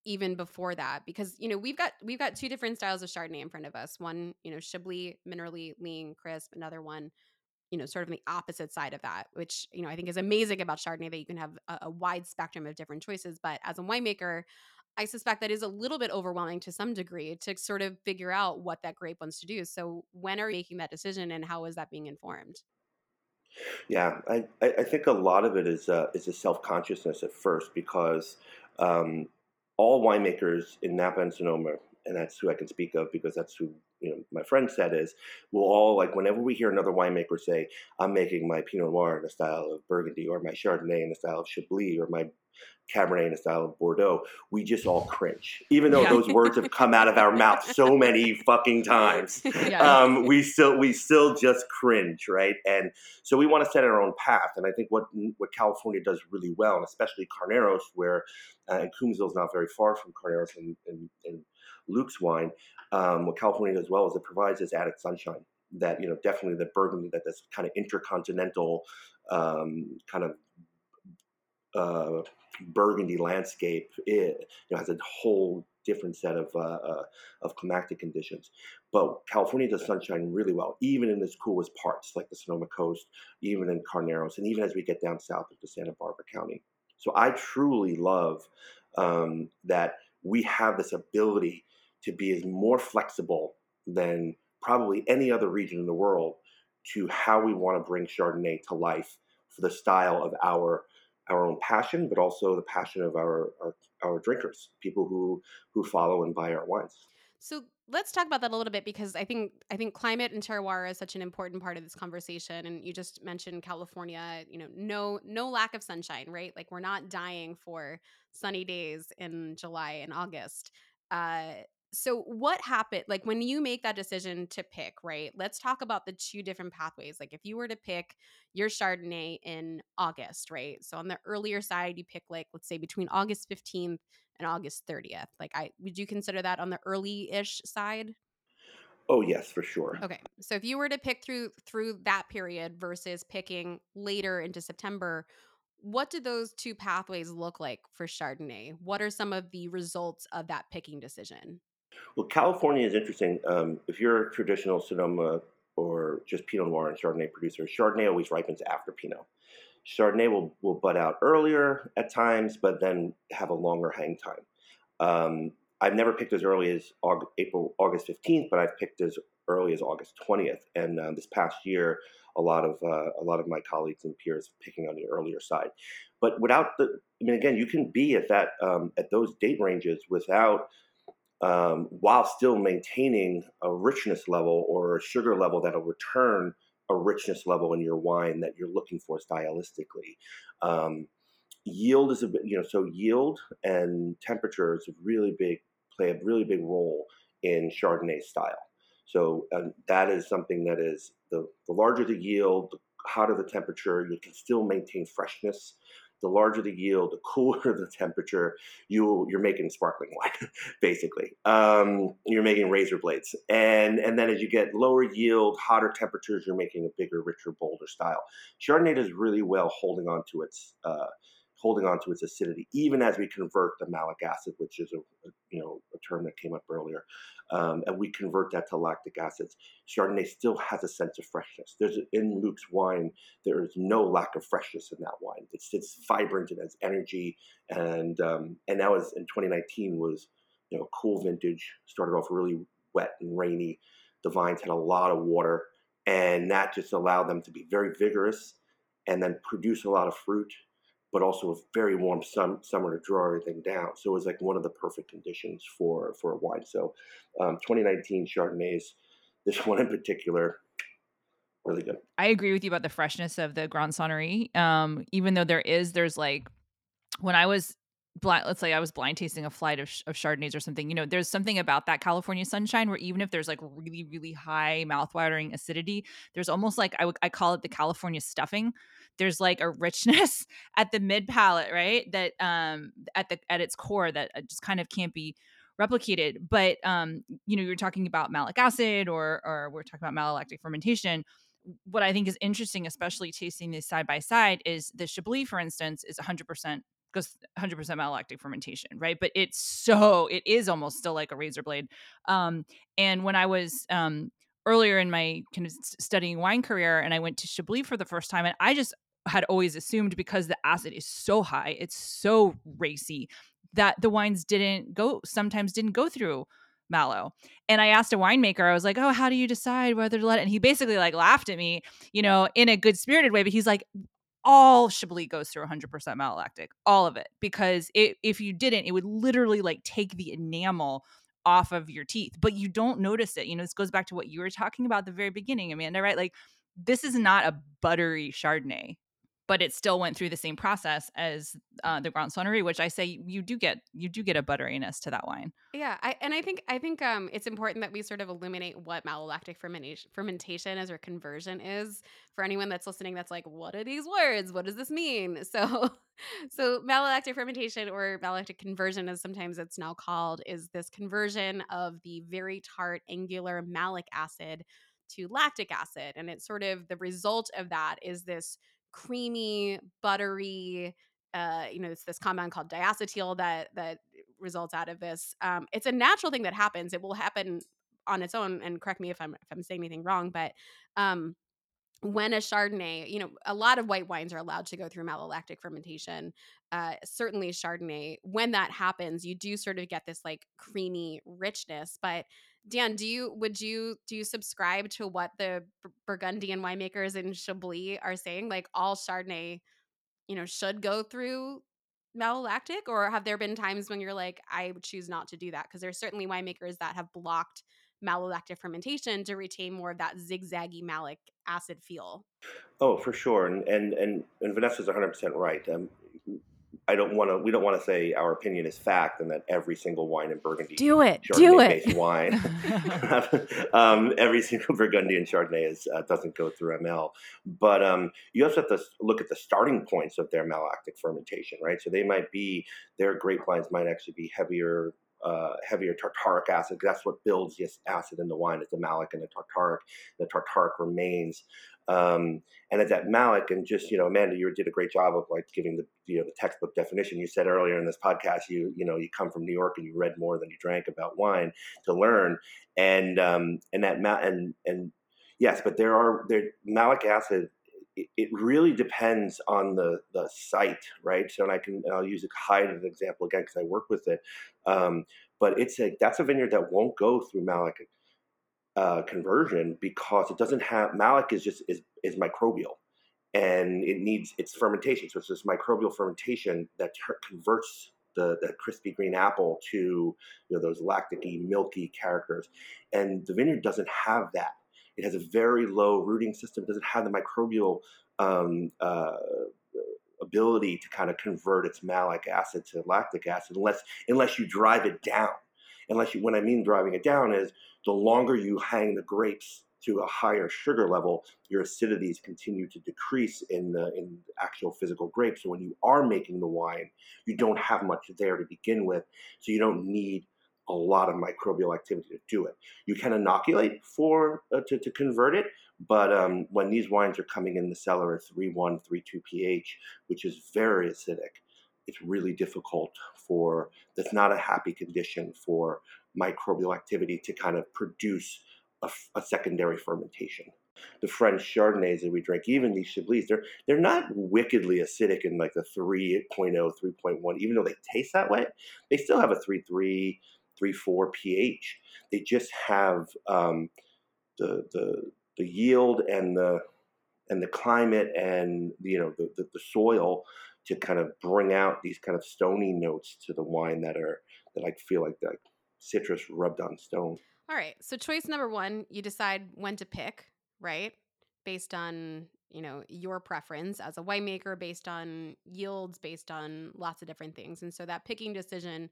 even before that? Because you know we've got we've got two different styles of Chardonnay in front of us. One, you know, Chablis, minerally lean, crisp. Another one, you know, sort of the opposite side of that, which you know I think is amazing about Chardonnay that you can have a, a wide spectrum of different choices. But as a winemaker, I suspect that is a little bit overwhelming to some degree to sort of figure out what that grape wants to do. So when are you making that decision and how is that being informed? Yeah, I, I think a lot of it is uh, is a self consciousness at first because um, all winemakers in Napa and Sonoma, and that's who I can speak of because that's who you know my friend said is, we'll all like whenever we hear another winemaker say, "I'm making my Pinot Noir in the style of Burgundy," or my Chardonnay in the style of Chablis, or my Cabernet in the style of Bordeaux, we just all cringe. Even though yeah. those words have come out of our mouth so many fucking times, yeah. um, we still we still just cringe, right? And so we want to set our own path. And I think what what California does really well, and especially Carneros, where uh, and Coombsville is not very far from Carneros and, and, and Luc's wine. Um, what California does well is it provides this added sunshine that you know definitely the Burgundy that this kind of intercontinental um, kind of uh, Burgundy landscape you know, has a whole different set of uh, uh, of climatic conditions. But California does sunshine really well, even in its coolest parts, like the Sonoma Coast, even in Carneros, and even as we get down south into Santa Barbara County. So I truly love um, that we have this ability to be as more flexible than probably any other region in the world to how we want to bring Chardonnay to life for the style of our our own passion, but also the passion of our, our, our drinkers, people who who follow and buy our wines. So let's talk about that a little bit because I think I think climate and terroir is such an important part of this conversation. And you just mentioned California, you know, no no lack of sunshine, right? Like we're not dying for sunny days in July and August. Uh, so what happened like when you make that decision to pick right? Let's talk about the two different pathways like if you were to pick your chardonnay in august right? So on the earlier side you pick like let's say between august 15th and august 30th like i would you consider that on the early-ish side? Oh yes for sure. Okay so if you were to pick through through that period versus picking later into september what do those two pathways look like for chardonnay? What are some of the results of that picking decision well, California is interesting. Um, if you're a traditional Sonoma or just Pinot Noir and Chardonnay producer, Chardonnay always ripens after Pinot. Chardonnay will, will bud out earlier at times, but then have a longer hang time. Um, I've never picked as early as August, April, August 15th, but I've picked as early as August 20th. And uh, this past year, a lot of uh, a lot of my colleagues and peers picking on the earlier side. But without the, I mean, again, you can be at that um, at those date ranges without um, while still maintaining a richness level or a sugar level that'll return a richness level in your wine that you're looking for stylistically. Um, yield is a bit, you know, so yield and temperature is a really big play a really big role in Chardonnay style. So um, that is something that is the, the larger the yield, the hotter the temperature, you can still maintain freshness. The larger the yield, the cooler the temperature, you you're making sparkling wine, basically. Um, you're making razor blades, and and then as you get lower yield, hotter temperatures, you're making a bigger, richer, bolder style. Chardonnay does really well holding on to its uh, holding on to its acidity, even as we convert the malic acid, which is a, you know a term that came up earlier, um, and we convert that to lactic acids. Chardonnay still has a sense of freshness. There's in Luc's wine, there is no lack of freshness in that wine. It's it's vibrant, it has energy, and um, and now as in 2019 was you know cool vintage, started off really wet and rainy. The vines had a lot of water, and that just allowed them to be very vigorous and then produce a lot of fruit but also a very warm summer to draw everything down. So it was like one of the perfect conditions for for a wine. So um, 2019 Chardonnays, this one in particular, really good. I agree with you about the freshness of the Grand Sonnerie. Um, even though there is, there's like when I was blind let's say i was blind tasting a flight of, of chardonnays or something you know there's something about that california sunshine where even if there's like really really high mouthwatering acidity there's almost like I, call it the california stuffing there's like a richness at the mid palate, right? That um at the at its core that uh, just kind of can't be replicated. But um, you know, you're talking about malic acid or or we're talking about malolactic fermentation. What I think is interesting, especially tasting these side by side, is the Chablis, for instance, is 100% goes 100% malolactic fermentation, right? But it's so it is almost still like a razor blade. Um, and when I was um, earlier in my kind of studying wine career, and I went to Chablis for the first time, and I just had always assumed because the acid is so high, it's so racy that the wines didn't go sometimes didn't go through Malo. And I asked a winemaker, I was like, "Oh, how do you decide whether to let it?" And he basically like laughed at me, you know, in a good spirited way, but he's like, all Chablis goes through 100% malolactic, all of it, because it, if you didn't, it would literally like take the enamel off of your teeth, but you don't notice it. You know, this goes back to what you were talking about the very beginning, Amanda, right? Like, this is not a buttery Chardonnay but it still went through the same process as uh, the Grand Sonnerie, which I say you do get you do get a butteriness to that wine. Yeah, I, and I think I think um, it's important that we sort of illuminate what malolactic fermentation fermentation is or conversion is for anyone that's listening. That's like, what are these words? What does this mean? So, so malolactic fermentation or malolactic conversion, as sometimes it's now called, is this conversion of the very tart angular malic acid to lactic acid, and it's sort of the result of that is this creamy, buttery. Uh, you know, it's this compound called diacetyl that that results out of this. Um, it's a natural thing that happens. It will happen on its own. And correct me if I'm if I'm saying anything wrong, but um, when a Chardonnay, you know, a lot of white wines are allowed to go through malolactic fermentation. Uh, certainly Chardonnay, when that happens, you do sort of get this like creamy richness. But Dan, do you would you do you subscribe to what the Burgundian winemakers in Chablis are saying? Like all Chardonnay, you know, should go through malolactic, or have there been times when you're like, I choose not to do that? Because there's certainly winemakers that have blocked malolactic fermentation to retain more of that zigzaggy malic acid feel. Oh, for sure, and and and, and Vanessa's 100 percent right. Um, I don't want to. We don't want to say our opinion is fact, and that every single wine in Burgundy do it, do it. Wine, um, every single Burgundian Chardonnay is uh, doesn't go through ML, but um, you also have to look at the starting points of their malolactic fermentation, right? So they might be their grape wines might actually be heavier uh, heavier tartaric acid. That's what builds this acid in the wine. It's the malic and the tartaric. The tartaric remains, um, and it's that malic. And just you know, Amanda, you did a great job of like giving the you know the textbook definition. You said earlier in this podcast, you you know, you come from New York and you read more than you drank about wine to learn, and um, and that ma- and and yes, but there are there malic acid it, really depends on the the site, right? So, and I can I'll use Hyde as an example again because I work with it. Um, but it's a that's a vineyard that won't go through malic uh, conversion because it doesn't have malic is just is is microbial, and it needs its fermentation. So it's this microbial fermentation that ter- converts the, the crispy green apple to you know those lactic milky characters, and the vineyard doesn't have that It has a very low rooting system. It doesn't have the microbial um, uh, ability to kind of convert its malic acid to lactic acid unless unless you drive it down. Unless you, when I mean driving it down is the longer you hang the grapes to a higher sugar level, your acidities continue to decrease in the in actual physical grapes. So when you are making the wine, you don't have much there to begin with, so you don't need a lot of microbial activity to do it. You can inoculate for uh, to, to convert it, but um, when these wines are coming in the cellar at 3.1, 3.2 pH, which is very acidic, it's really difficult for that's not a happy condition for microbial activity to kind of produce a, a secondary fermentation. The French Chardonnays that we drink, even these Chablis, they're they're not wickedly acidic in like the 3.0, 3.1, even though they taste that way. They still have a 3.3, 3.4 pH. They just have um, the the the yield and the and the climate and you know the, the, the soil to kind of bring out these kind of stony notes to the wine that are that I feel like the citrus rubbed on stone. All right. So choice number one, you decide when to pick, right? Based on, you know, your preference as a winemaker, based on yields, based on lots of different things. And so that picking decision,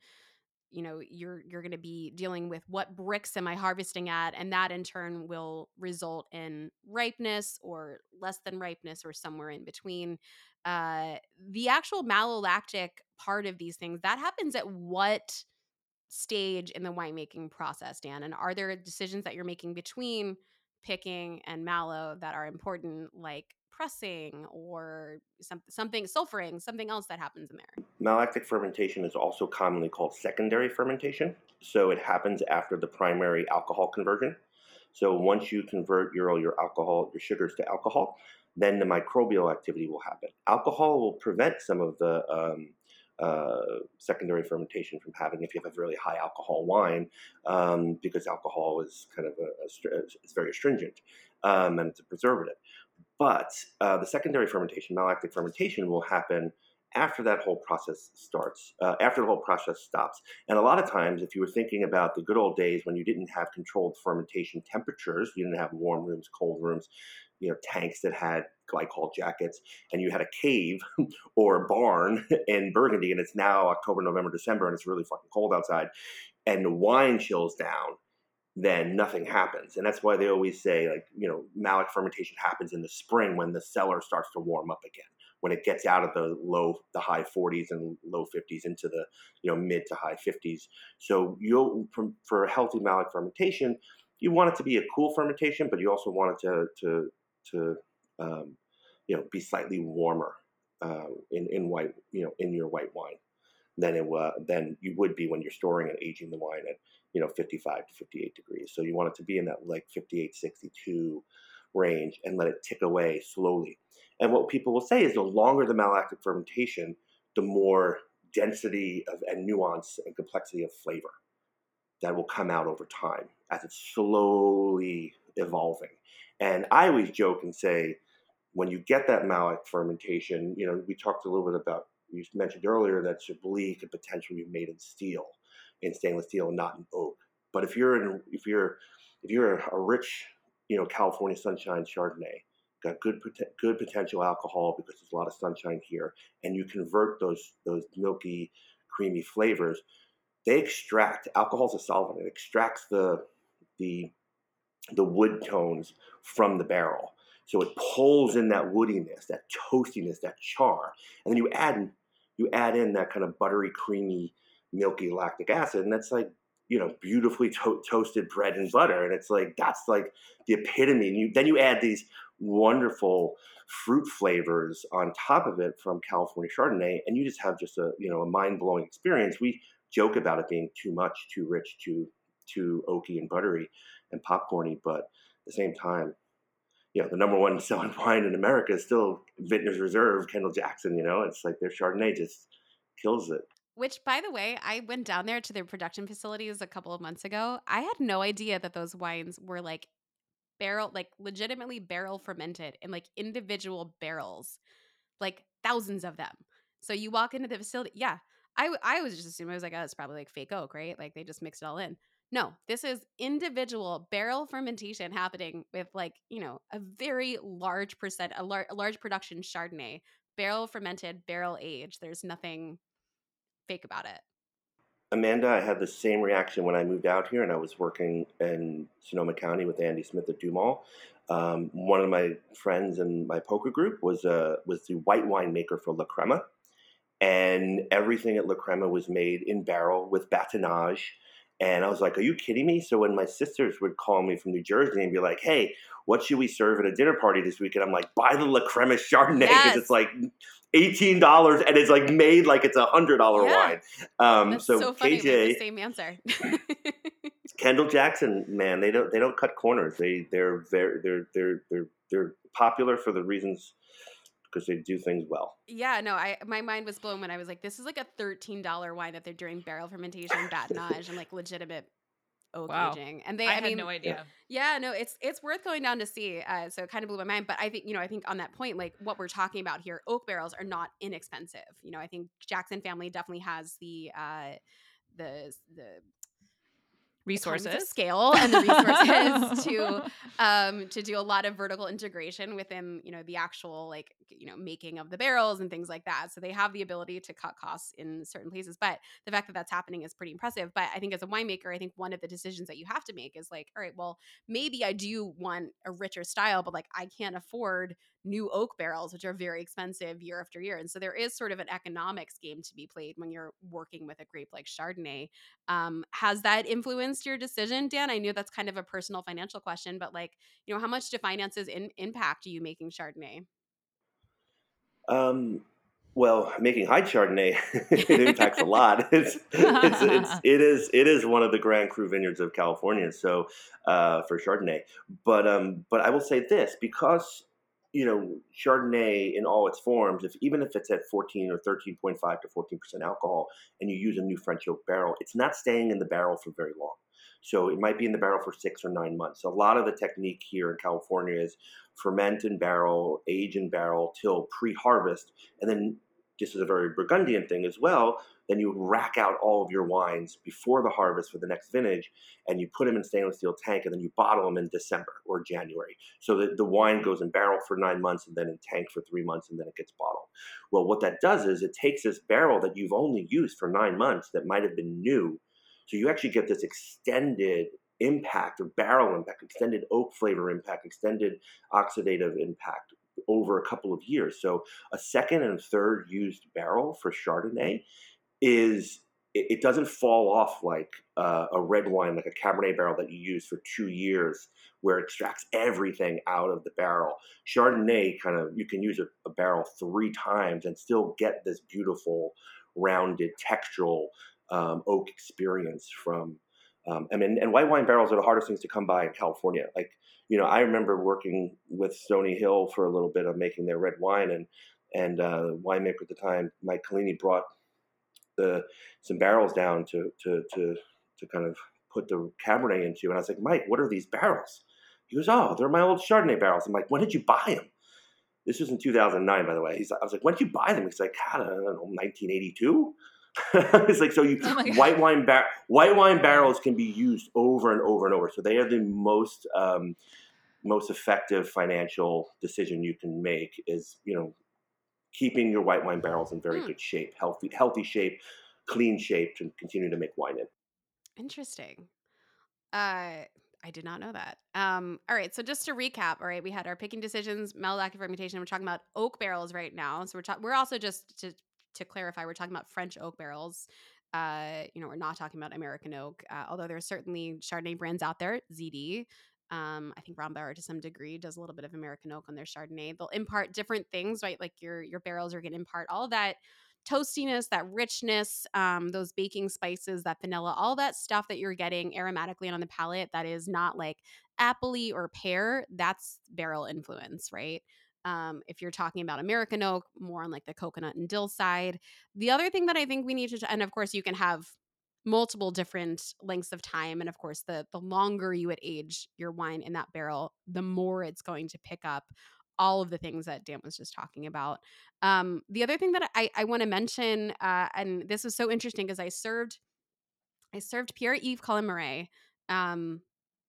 you know, you're you're gonna be dealing with what Brix am I harvesting at, and that in turn will result in ripeness or less than ripeness or somewhere in between. Uh the actual malolactic part of these things, that happens at what stage in the winemaking process, Dan? And are there decisions that you're making between picking and malo that are important, like pressing or some, something sulfuring, something else that happens in there? Malolactic fermentation is also commonly called secondary fermentation. So it happens after the primary alcohol conversion. So once you convert your your alcohol, your sugars to alcohol, then the microbial activity will happen. Alcohol will prevent some of the um, uh, secondary fermentation from having if you have a really high alcohol wine, um, because alcohol is kind of a, a it's very astringent um, and it's a preservative. But uh, the secondary fermentation, malolactic fermentation, will happen after that whole process starts, uh, after the whole process stops. And a lot of times, if you were thinking about the good old days when you didn't have controlled fermentation temperatures, you didn't have warm rooms, cold rooms, you know, tanks that had glycol jackets, and you had a cave or a barn in Burgundy, and it's now October, November, December, and it's really fucking cold outside, and the wine chills down, then nothing happens. And that's why they always say, like, you know, malic fermentation happens in the spring when the cellar starts to warm up again when it gets out of the low, the high 40s and low 50s into the you know mid to high 50s. So you for a healthy malic fermentation, you want it to be a cool fermentation, but you also want it to to to um, you know be slightly warmer uh, in in white you know in your white wine than it uh, than you would be when you're storing and aging the wine at you know 55 to 58 degrees. So you want it to be in that like 58 62 range and let it tick away slowly. And what people will say is the longer the malolactic fermentation, the more density of and nuance and complexity of flavor that will come out over time as it's slowly evolving. And I always joke and say, when you get that malic fermentation, you know, we talked a little bit about, you mentioned earlier that Chablis could potentially be made in steel, in stainless steel, not in oak. But if you're in, if you're, if you're a rich, you know, California sunshine Chardonnay, got good good potential alcohol because there's a lot of sunshine here, and you convert those those milky, creamy flavors. They extract alcohol's a solvent. It extracts the the the wood tones from the barrel, so it pulls in that woodiness, that toastiness, that char, and then you add you add in that kind of buttery, creamy, milky lactic acid, and that's like you know beautifully to- toasted bread and butter and it's like that's like the epitome and you then you add these wonderful fruit flavors on top of it from California Chardonnay, and you just have just a you know a mind blowing experience. We joke about it being too much, too rich, too too oaky and buttery and popcorny, but at the same time, you know, the number one selling wine in America is still Vintners Reserve, Kendall Jackson. You know, it's like their Chardonnay just kills it. Which, by the way, I went down there to their production facilities a couple of months ago. I had no idea that those wines were like barrel, like legitimately barrel fermented in like individual barrels, like thousands of them. So you walk into the facility. Yeah. I, I was just assuming, I was like, oh, it's probably like fake oak, right? Like they just mixed it all in. No, this is individual barrel fermentation happening with like, you know, a very large percent, a, lar- a large production Chardonnay, barrel fermented, barrel aged. There's nothing fake about it. Amanda, I had the same reaction when I moved out here and I was working in Sonoma County with Andy Smith at DuMOL. Um, one of my friends in my poker group was uh, was the white wine maker for La Crema, and everything at La Crema was made in barrel with batonnage and I was like, "Are you kidding me?" So when my sisters would call me from New Jersey and be like, "Hey, what should we serve at a dinner party this weekend?" I'm like, "Buy the La Crema Chardonnay because Yes. it's like eighteen dollars and it's like made like it's a hundred dollar Yeah. wine." Um, That's so, so, funny. We have the KJ same answer. Kendall Jackson, man, they don't they don't cut corners. They they're very they're they're they're they're popular for the reasons because they do things well. yeah, no, I my mind was blown when I was like, this is like a thirteen dollar wine that they're doing barrel fermentation, batonnage, and like legitimate oak Wow. aging. And they, I, I, had mean, no idea. Yeah, no, it's it's worth going down to see. Uh, so it kind of blew my mind. But I think you know, I think on that point, like what we're talking about here, oak barrels are not inexpensive. You know, I think Jackson family definitely has the uh, the the economies of Resources. scale and the resources to um to do a lot of vertical integration within you know the actual like you know making of the barrels and things like that. So they have the ability to cut costs in certain places but the fact that that's happening is pretty impressive. But i think as a winemaker i think one of the decisions that you have to make is like all right well maybe i do want a richer style but like i can't afford new oak barrels which are very expensive year after year. And so there is sort of an economics game to be played when you're working with a grape like chardonnay. Um, has that influenced your decision, Dan? I knew that's kind of a personal financial question, but like, you know, how much do finances in, impact you making Chardonnay? Um, well, making Hyde Chardonnay it impacts a lot. It's, it's, it's it is it is one of the Grand Cru vineyards of California. So uh, for Chardonnay, but um, but I will say this because you know Chardonnay in all its forms, if even if it's at fourteen or thirteen point five to fourteen percent alcohol, and you use a new French oak barrel, it's not staying in the barrel for very long. So it might be in the barrel for six or nine months. A lot of the technique here in California is ferment in barrel, age in barrel till pre-harvest, and then this is a very Burgundian thing as well. Then you rack out all of your wines before the harvest for the next vintage, and you put them in stainless steel tank, and then you bottle them in December or January. So that the wine goes in barrel for nine months, and then in tank for three months, and then it gets bottled. Well, what that does is it takes this barrel that you've only used for nine months that might have been new, so you actually get this extended impact of barrel impact, extended oak flavor impact, extended oxidative impact over a couple of years. So a second and third used barrel for Chardonnay is it, doesn't fall off like uh, a red wine, like a Cabernet barrel that you use for two years, where it extracts everything out of the barrel. Chardonnay kind of you can use a, a barrel three times and still get this beautiful, rounded, textural um, oak experience from. Um, I mean, and white wine barrels are the hardest things to come by in California. Like, you know, I remember working with Stony Hill for a little bit of making their red wine, and and uh, the winemaker at the time, Mike Chelini, brought the some barrels down to to to to kind of put the Cabernet into, and I was like, Mike, what are these barrels? He goes, Oh, they're my old Chardonnay barrels. I'm like, When did you buy them? This was in 2009, by the way. He's, I was like, When did you buy them? He's like, I don't know, 1982. it's like so you Oh white wine bar- white wine barrels can be used over and over and over. So they are the most um, most effective financial decision you can make is you know keeping your white wine barrels in very Hmm. good shape, healthy healthy shape, clean shape to continue to make wine in. Interesting. Uh, I did not know that. Um, all right, so just to recap, all right, we had our picking decisions, malolactic fermentation. We're talking about oak barrels right now. So we're talking. We're also just to to clarify, we're talking about French oak barrels. Uh, you know, we're not talking about American oak, uh, although there are certainly Chardonnay brands out there. ZD. Um, I think Rombauer to some degree does a little bit of American oak on their Chardonnay. They'll impart different things, right? Like your your barrels are going to impart all that toastiness, that richness, um, those baking spices, that vanilla, all that stuff that you're getting aromatically and on the palate that is not like appley or pear, that's barrel influence, right? Um, if you're talking about American oak, more on like the coconut and dill side. The other thing that I think we need to, and of course, you can have multiple different lengths of time and of course the the longer you would age your wine in that barrel the more it's going to pick up all of the things that dan was just talking about um, the other thing that I, I want to mention, uh, and this was so interesting because I served I served Pierre Yves Colin Morey, um,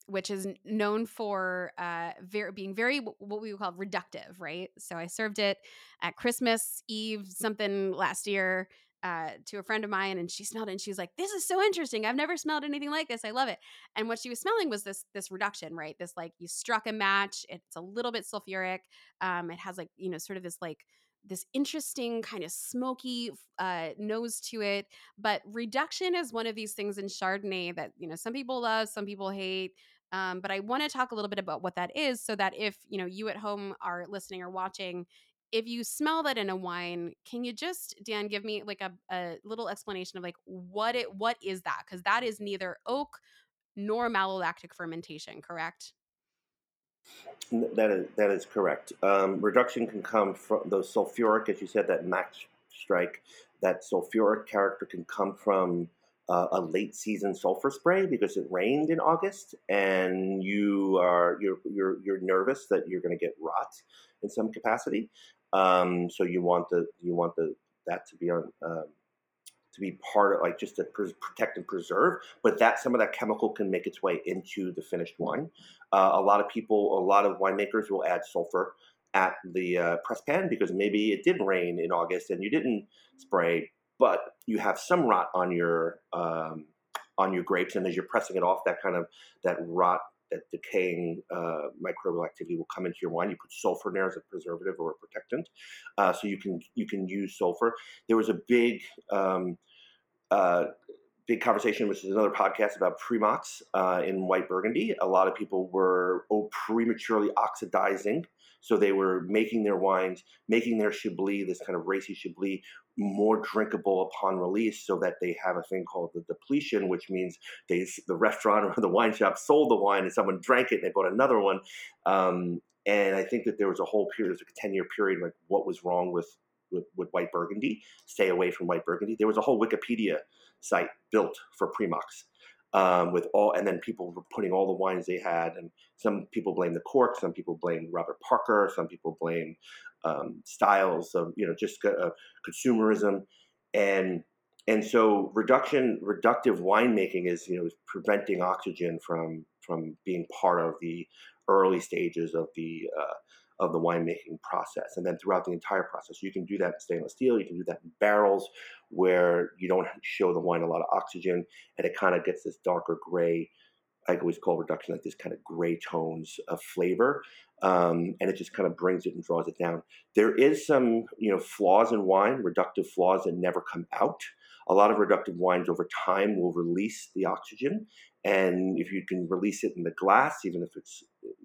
which is known for uh, very, being very what we would call reductive, right? So I served it at Christmas Eve, something last year. Uh, to a friend of mine, and she smelled it, and she was like, "This is so interesting. I've never smelled anything like this. I love it." And what she was smelling was this this reduction, right? This like you struck a match. It's a little bit sulfuric. Um, it has like you know sort of this like this interesting kind of smoky uh, nose to it. But reduction is one of these things in Chardonnay that you know some people love, some people hate. Um, but I want to talk a little bit about what that is, so that if you know you at home are listening or watching, if you smell that in a wine, can you just Dan give me like a, a little explanation of like what it what is that? Because that is neither oak nor malolactic fermentation, correct? That is that is correct. Um, reduction can come from those sulfuric, as you said, that match strike. That sulfuric character can come from uh, a late season sulfur spray because it rained in August, and you are you're you're, you're nervous that you're going to get rot in some capacity. Um, so you want the you want the that to be on. Um, to be part of like just to pr- protect and preserve but that some of that chemical can make its way into the finished wine uh, a lot of people a lot of winemakers will add sulfur at the uh, press pan because maybe it did rain in august and you didn't spray but you have some rot on your um, on your grapes and as you're pressing it off that kind of that rot that decaying uh, microbial activity will come into your wine. You put sulfur in there as a preservative or a protectant, uh, so you can you can use sulfur. There was a big um, uh, big conversation, which is another podcast about premox uh, in white Burgundy. A lot of people were oh, prematurely oxidizing. So they were making their wines, making their Chablis, this kind of racy Chablis, more drinkable upon release so that they have a thing called the depletion, which means they the restaurant or the wine shop sold the wine and someone drank it and they bought another one. Um, and I think that there was a whole period, like a 10 year period, like what was wrong with, with, with white Burgundy, stay away from white Burgundy. There was a whole Wikipedia site built for premox. Um, with all, and then people were putting all the wines they had, and some people blame the cork, some people blame Robert Parker, some people blame um, styles of you know just uh, consumerism. And and so reduction reductive winemaking is you know preventing oxygen from from being part of the early stages of the uh, of the winemaking process and then throughout the entire process you can do that in stainless steel you can do that in barrels where you don't show the wine a lot of oxygen and it kind of gets this darker gray I always call reduction like this kind of gray tones of flavor, um, and it just kind of brings it and draws it down. There is some, you know, flaws in wine, reductive flaws that never come out. A lot of reductive wines over time will release the oxygen, and if you can release it in the glass, even if it's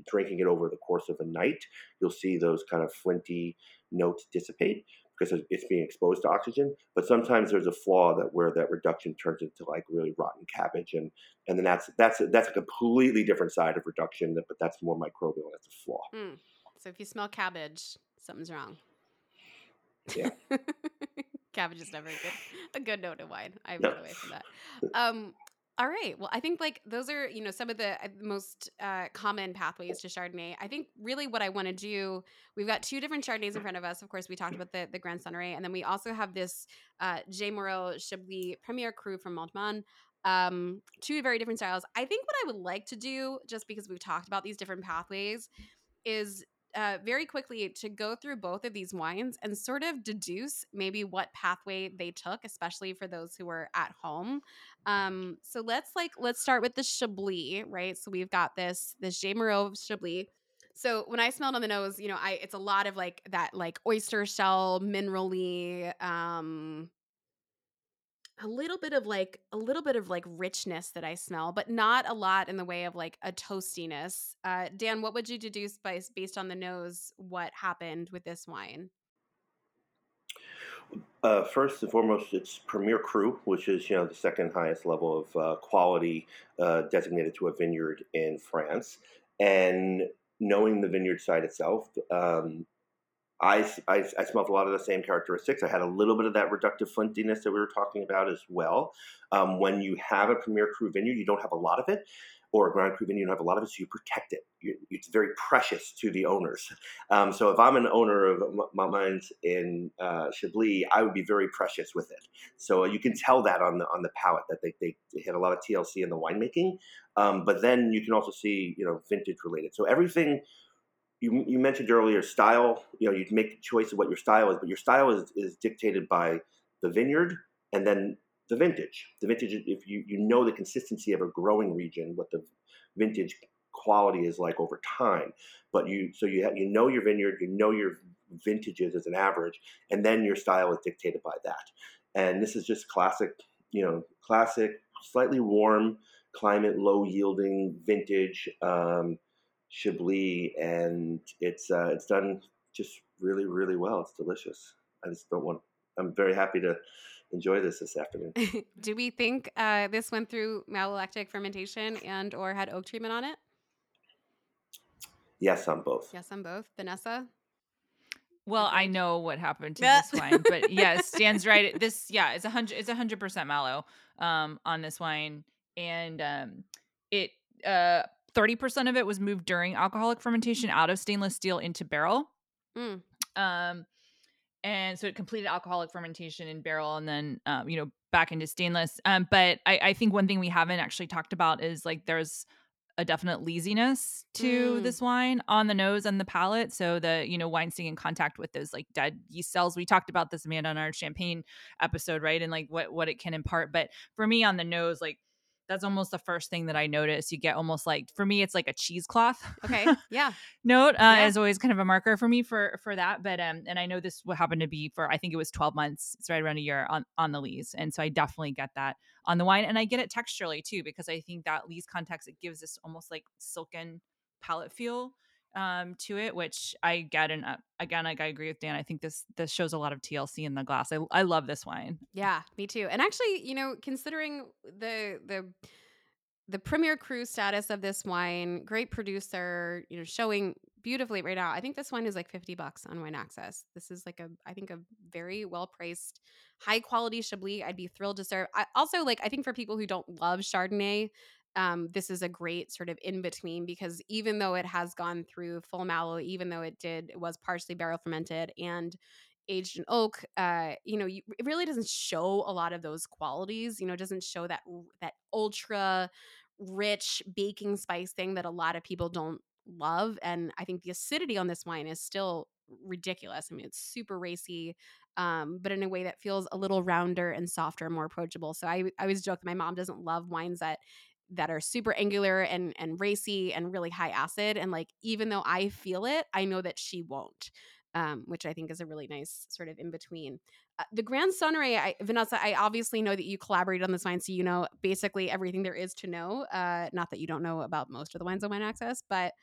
drinking it over the course of a night, you'll see those kind of flinty notes dissipate because it's being exposed to oxygen. But sometimes there's a flaw that where that reduction turns into like really rotten cabbage, and and then that's that's a, that's a completely different side of reduction. But that's more microbial. That's a flaw. Mm. So if you smell cabbage, something's wrong. Yeah. cabbage is never a good a good note of wine. I've no. away from that. Um, all right. Well, I think like those are you know some of the uh, most uh, common pathways to Chardonnay. I think really what I want to do. We've got two different Chardonnays in front of us. Of course, we talked about the the Grand Sonnerie, and then we also have this uh, J. Moreau Chablis Premier Cru from Montmains. Um, two very different styles. I think what I would like to do, just because we've talked about these different pathways, is uh, very quickly to go through both of these wines and sort of deduce maybe what pathway they took, especially for those who were at home. Um, so let's like let's start with the Chablis, right? So we've got this this J. Moreau Chablis. So when I smelled on the nose, you know, I it's a lot of like that like oyster shell, minerally, um, a little bit of like a little bit of like richness that I smell, but not a lot in the way of like a toastiness. Uh, Dan, what would you deduce by based on the nose? What happened with this wine? Uh, first and foremost, it's Premier Cru, which is you know the second highest level of uh, quality uh, designated to a vineyard in France. And knowing the vineyard site itself, um, I, I, I, smelled a lot of the same characteristics. I had a little bit of that reductive flintiness that we were talking about as well. Um, when you have a Premier Cru vineyard, you don't have a lot of it, or a Grand Cru vineyard, you don't have a lot of it, so you protect it. You, it's very precious to the owners. Um, so if I'm an owner of my mines in uh, Chablis, I would be very precious with it. So you can tell that on the on the palate that they, they, hit a lot of TLC in the winemaking, um, but then you can also see you know vintage related. So everything you, you mentioned earlier style you know you make the choice of what your style is but your style is, is dictated by the vineyard and then the vintage. The vintage if you you know the consistency of a growing region what the vintage quality is like over time. But you so you have, you know your vineyard you know your vintages as an average and then your style is dictated by that. And this is just classic you know classic slightly warm climate low yielding vintage um, Chablis, and it's uh, it's done just really really well. It's delicious. I just don't want. I'm very happy to enjoy this this afternoon. Do we think uh, this went through malolactic fermentation and or had oak treatment on it? Yes, on both. Yes, on both. Vanessa. Well, I know what happened to this wine, but yes, Stan's right. This, yeah, it's a hundred. It's a hundred percent malo um, on this wine, and um, it uh, 30% of it was moved during alcoholic fermentation out of stainless steel into barrel. Mm. Um, and so it completed alcoholic fermentation in barrel and then, um, you know, back into stainless. Um, but I, I, think one thing we haven't actually talked about is like there's a definite leesiness to mm. this wine on the nose and the palate. So the, you know, wine staying in contact with those like dead yeast cells. We talked about this, Amanda, on our champagne episode, right? And like what, what it can impart. But for me on the nose, like that's almost the first thing that I notice. You get almost like for me, it's like a cheesecloth. Okay, yeah. Note uh, yeah. is always kind of a marker for me for for that. But um, and I know this what happened to be for I think it was twelve months. It's right around a year on on the lees, and so I definitely get that on the wine, and I get it texturally too because I think that lees context it gives this almost like silken palate feel um, to it, which I get. And uh, again, like I agree with Dan. I think this this shows a lot of TLC in the glass. I I love this wine. Yeah, me too. And actually, you know, considering the the the premier cru status of this wine, great producer, you know, showing beautifully right now. I think this wine is like 50 bucks on Wine Access. This is like a, I think a very well priced, high quality Chablis. I'd be thrilled to serve. I also like, I think for people who don't love Chardonnay, um, this is a great sort of in between because even though it has gone through full malo, even though it did, it was partially barrel fermented and aged in oak, uh, you know, you, it really doesn't show a lot of those qualities. You know, it doesn't show that that ultra rich baking spice thing that a lot of people don't love. And I think the acidity on this wine is still ridiculous. I mean, it's super racy, um, but in a way that feels a little rounder and softer, and more approachable. So I, I always joke that my mom doesn't love wines that that are super angular and and racy and really high acid and like even though i feel it i know that she won't um, which i think is a really nice sort of in between. Uh, the grand sonnerie I, vanessa i obviously know that you collaborated on this wine so you know basically everything there is to know uh, not that you don't know about most of the wines on wine access but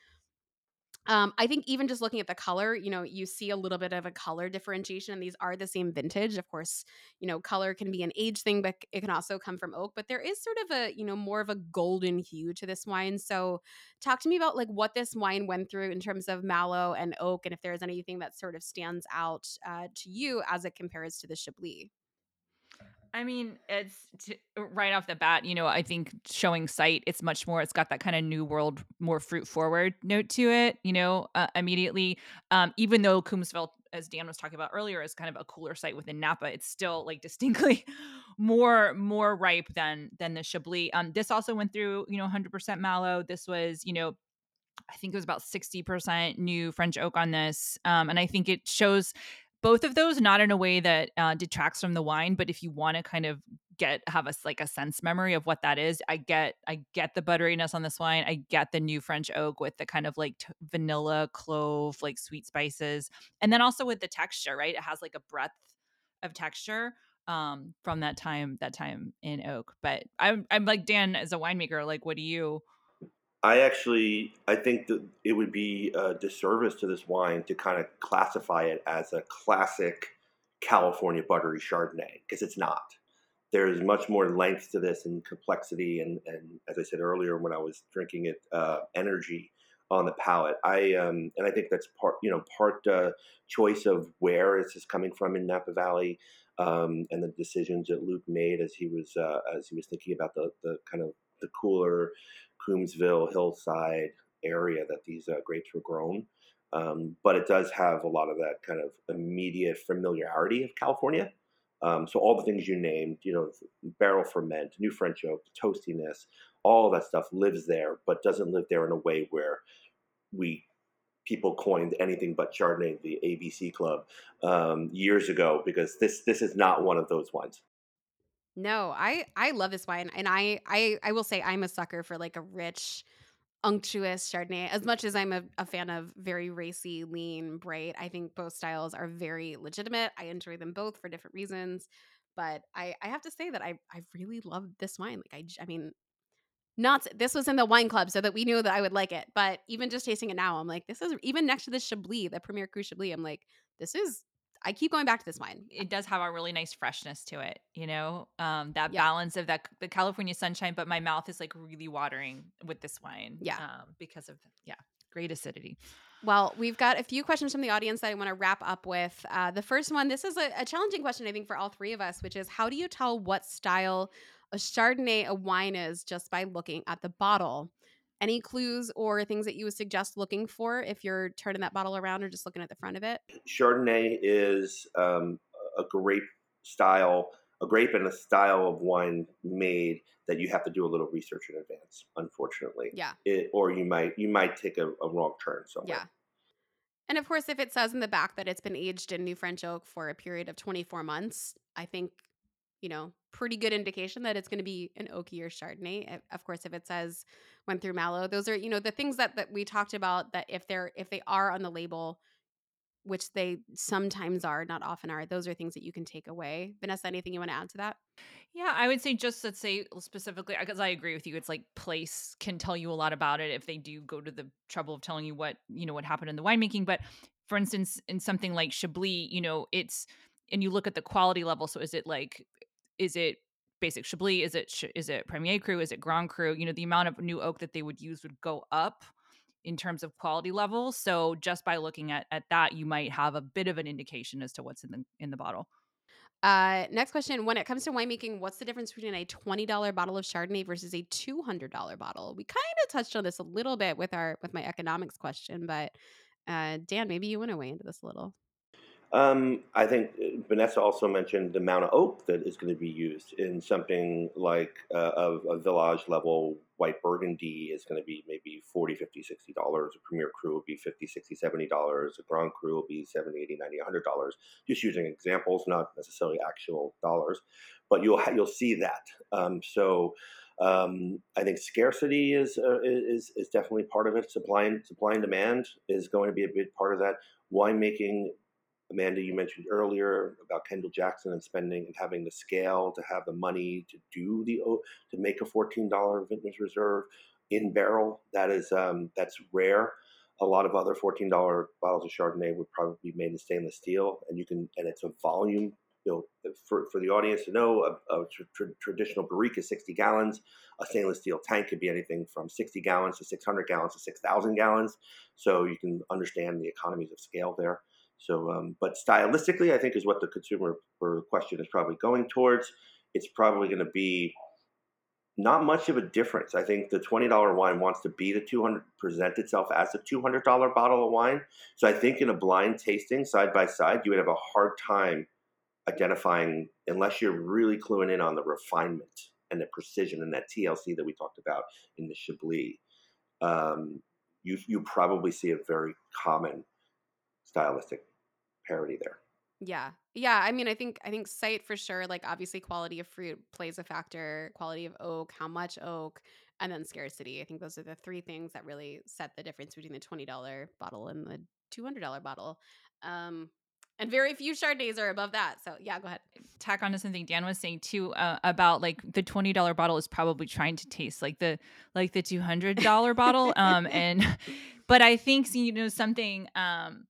um, I think even just looking at the color, you know, you see a little bit of a color differentiation, and these are the same vintage. Of course, you know, color can be an age thing, but it can also come from oak. But there is sort of a, you know, more of a golden hue to this wine. So, talk to me about like what this wine went through in terms of malo and oak, and if there's anything that sort of stands out uh, to you as it compares to the Chablis. I mean, it's right off the bat, you know, I think showing sight, it's much more, it's got that kind of new world, more fruit forward note to it, you know, uh, immediately. Um, even though Coombsville, as Dan was talking about earlier, is kind of a cooler site within Napa, it's still like distinctly more, more ripe than, than the Chablis. Um, this also went through, you know, 100% malo. This was, you know, I think it was about 60% new French oak on this. Um, and I think it shows both of those not in a way that uh, detracts from the wine but if you want to kind of get have a like a sense memory of what that is i get i get the butteriness on this wine i get the new french oak with the kind of like t- vanilla clove like sweet spices and then also with the texture right? It has like a breadth of texture um from that time that time in oak but i'm i'm like dan as a winemaker like what do you I actually I think that it would be a disservice to this wine to kind of classify it as a classic California buttery Chardonnay because it's not. There's much more length to this and complexity, and, and as I said earlier when I was drinking it, uh, energy on the palate. I um, and I think that's part you know part uh, choice of where this is coming from in Napa Valley, um, and the decisions that Luc made as he was uh, as he was thinking about the the kind of the cooler Coombsville, Hillside area that these uh, grapes were grown. Um, but it does have a lot of that kind of immediate familiarity of California. Um, so all the things you named, you know, barrel ferment, new French oak, toastiness, all that stuff lives there, but doesn't live there in a way where we people coined anything but Chardonnay, the ABC Club, um, years ago, because this this is not one of those wines. No, I I love this wine, and I I I will say I'm a sucker for like a rich, unctuous Chardonnay. As much as I'm a, a fan of very racy, lean, bright, I think both styles are very legitimate. I enjoy them both for different reasons, but I I have to say that I I really love this wine. Like I I mean. Not this was in the wine club, so that we knew that I would like it. But even just tasting it now, I'm like, this is even next to the Chablis, the Premier Cru Chablis. I'm like, this is. I keep going back to this wine. it does have a really nice freshness to it you know um that Yeah. balance of that the california sunshine but my mouth is like really watering with this wine Yeah. um because of yeah great acidity Well, we've got a few questions from the audience that I want to wrap up with. Uh, the first one this is a, a challenging question, I think, for all three of us, which is how do you tell what style a Chardonnay, a wine is just by looking at the bottle? Any clues or things that you would suggest looking for if you're turning that bottle around or just looking at the front of it? Chardonnay is um, a grape style, a grape and a style of wine made that you have to do a little research in advance. Unfortunately, Yeah. it, or you might you might take a, a wrong turn somewhere. Yeah. And of course, if it says in the back that it's been aged in New French oak for a period of 24 months, I think, you know, pretty good indication that it's going to be an oaky or Chardonnay. Eh, of course, if it says went through malo, those are, you know, the things that, that we talked about that if they're, if they are on the label, which they sometimes are, not often are, those are things that you can take away. Vanessa, anything you want to add to that? Yeah, I would say just let's say specifically because I agree with you. It's like place can tell you a lot about it if they do go to the trouble of telling you what you know what happened in the winemaking. But for instance, in something like Chablis, you know, it's and you look at the quality level. So is it like, is it basic Chablis? Is it is it Premier Cru? Is it Grand Cru? You know, the amount of new oak that they would use would go up in terms of quality level. So just by looking at at that, you might have a bit of an indication as to what's in the in the bottle. Uh, next question. When it comes to winemaking, what's the difference between a $20 bottle of Chardonnay versus a $200 bottle? We kind of touched on this a little bit with our, with my economics question, but uh, Dan, maybe you want to weigh into this a little. Um, I think uh, Vanessa also mentioned the amount of oak that is going to be used in something like uh, of a village level white burgundy is going to be maybe 40 50 60 dollars a premier cru will be 50 60 70 dollars a grand cru will be 70 80 90 100 dollars just using examples not necessarily actual dollars but you'll you'll see that um, so um, I think scarcity is, uh, is is definitely part of it. Supply and supply and demand is going to be a big part of that. Winemaking Amanda, you mentioned earlier about Kendall Jackson and spending and having the scale to have the money to do the to make a fourteen dollar vintage reserve in barrel. That is um, that's rare. A lot of other fourteen dollar bottles of Chardonnay would probably be made in stainless steel, and you can and it's a volume. You know, for, for the audience to know, a, a tr- traditional barrique is 60 gallons. A stainless steel tank could be anything from 60 gallons to 600 gallons to 6,000 gallons. So you can understand the economies of scale there. So, um, but stylistically, I think is what the consumer question is probably going towards. It's probably going to be not much of a difference. I think the twenty dollar wine wants to be the two hundred, present itself as a two hundred dollar bottle of wine. So I think in a blind tasting side by side, you would have a hard time identifying unless you're really cluing in on the refinement and the precision and that TLC that we talked about in the Chablis. Um, you you probably see a very common stylistic parity there. Yeah. Yeah, I mean, I think I think site for sure. Like, obviously, quality of fruit plays a factor. Quality of oak, how much oak, and then scarcity. I think those are the three things that really set the difference between the twenty dollar bottle and the two hundred dollar bottle. Um, and very few Chardonnays are above that. So yeah, go ahead. tack on to something Dan was saying too uh, about like the twenty dollar bottle is probably trying to taste like the like the two hundred dollar bottle. Um, and but I think you know something um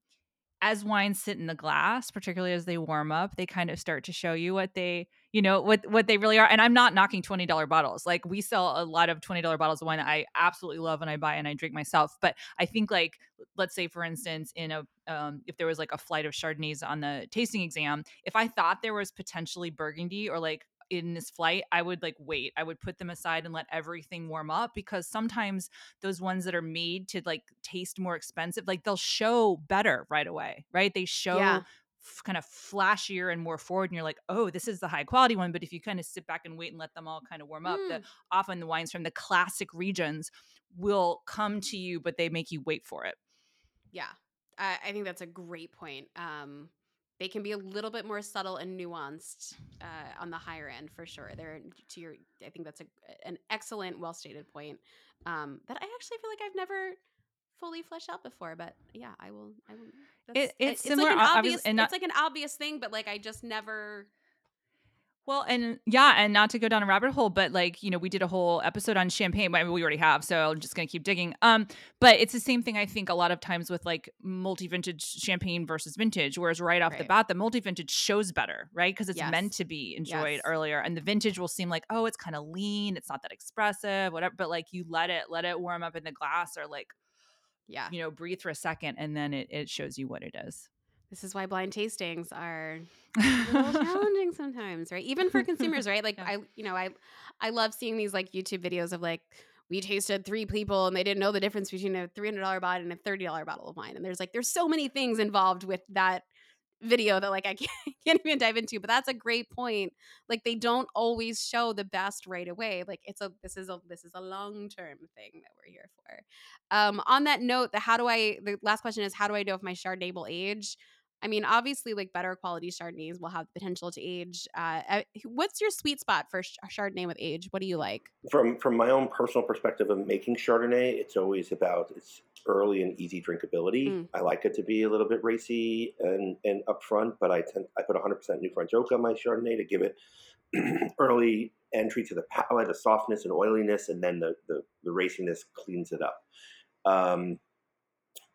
as wines sit in the glass, particularly as they warm up, they kind of start to show you what they, you know, what what they really are. And I'm not knocking twenty dollar bottles. Like we sell a lot of twenty dollar bottles of wine that I absolutely love and I buy and I drink myself. But I think like let's say for instance in a um, if there was like a flight of chardonnays on the tasting exam if i thought there was potentially burgundy or like in this flight, I would like wait. I would put them aside and let everything warm up because sometimes those ones that are made to like taste more expensive, like they'll show better right away, right? They show Yeah. f- kind of flashier and more forward, and you're like, oh, this is the high quality one. But if you kind of sit back and wait and let them all kind of warm up, the Mm. often the wines from the classic regions will come to you, but they make you wait for it. Yeah, I, I think that's a great point. Um, they can be a little bit more subtle and nuanced uh, on the higher end for sure. They're to your. I think that's a, an excellent, well stated point um, that I actually feel like I've never fully fleshed out before. But yeah, I will. I will. That's, it's it's similar, like an obvious. and not- it's like an obvious thing, but like I just never. Well, and yeah, and not to go down a rabbit hole, but like, you know, we did a whole episode on champagne. I mean, we already have, so I'm just gonna keep digging. Um, but it's the same thing I think a lot of times with like multi-vintage champagne versus vintage, whereas right off the bat, the multi-vintage shows better, right? Because it's Yes. meant to be enjoyed Yes. earlier. And the vintage will seem like, oh, it's kind of lean, it's not that expressive, whatever. But like you let it, let it warm up in the glass or like, Yeah, you know, breathe for a second and then it, it shows you what it is. This is why blind tastings are a little challenging sometimes, right? Even for consumers, right? Like Yeah. I, you know, I, I love seeing these like YouTube videos of like we tasted three people and they didn't know the difference between a three hundred dollar bottle and a thirty dollar bottle of wine. And there's like there's so many things involved with that video that like I can't, can't even dive into. But that's a great point. Like they don't always show the best right away. Like it's a this is a this is a long term thing that we're here for. Um, on that note, the how do I the last question is how do I know if my Chardonnay will age? I mean, obviously, like better quality Chardonnays will have the potential to age. Uh, what's your sweet spot for ch- Chardonnay with age? What do you like? From from my own personal perspective of making Chardonnay, it's always about its early and easy drinkability. Mm. I like it to be a little bit racy and and upfront, but I tend I put 100% New French oak on my Chardonnay to give it early entry to the palate, the softness and oiliness, and then the the, the raciness cleans it up. Um,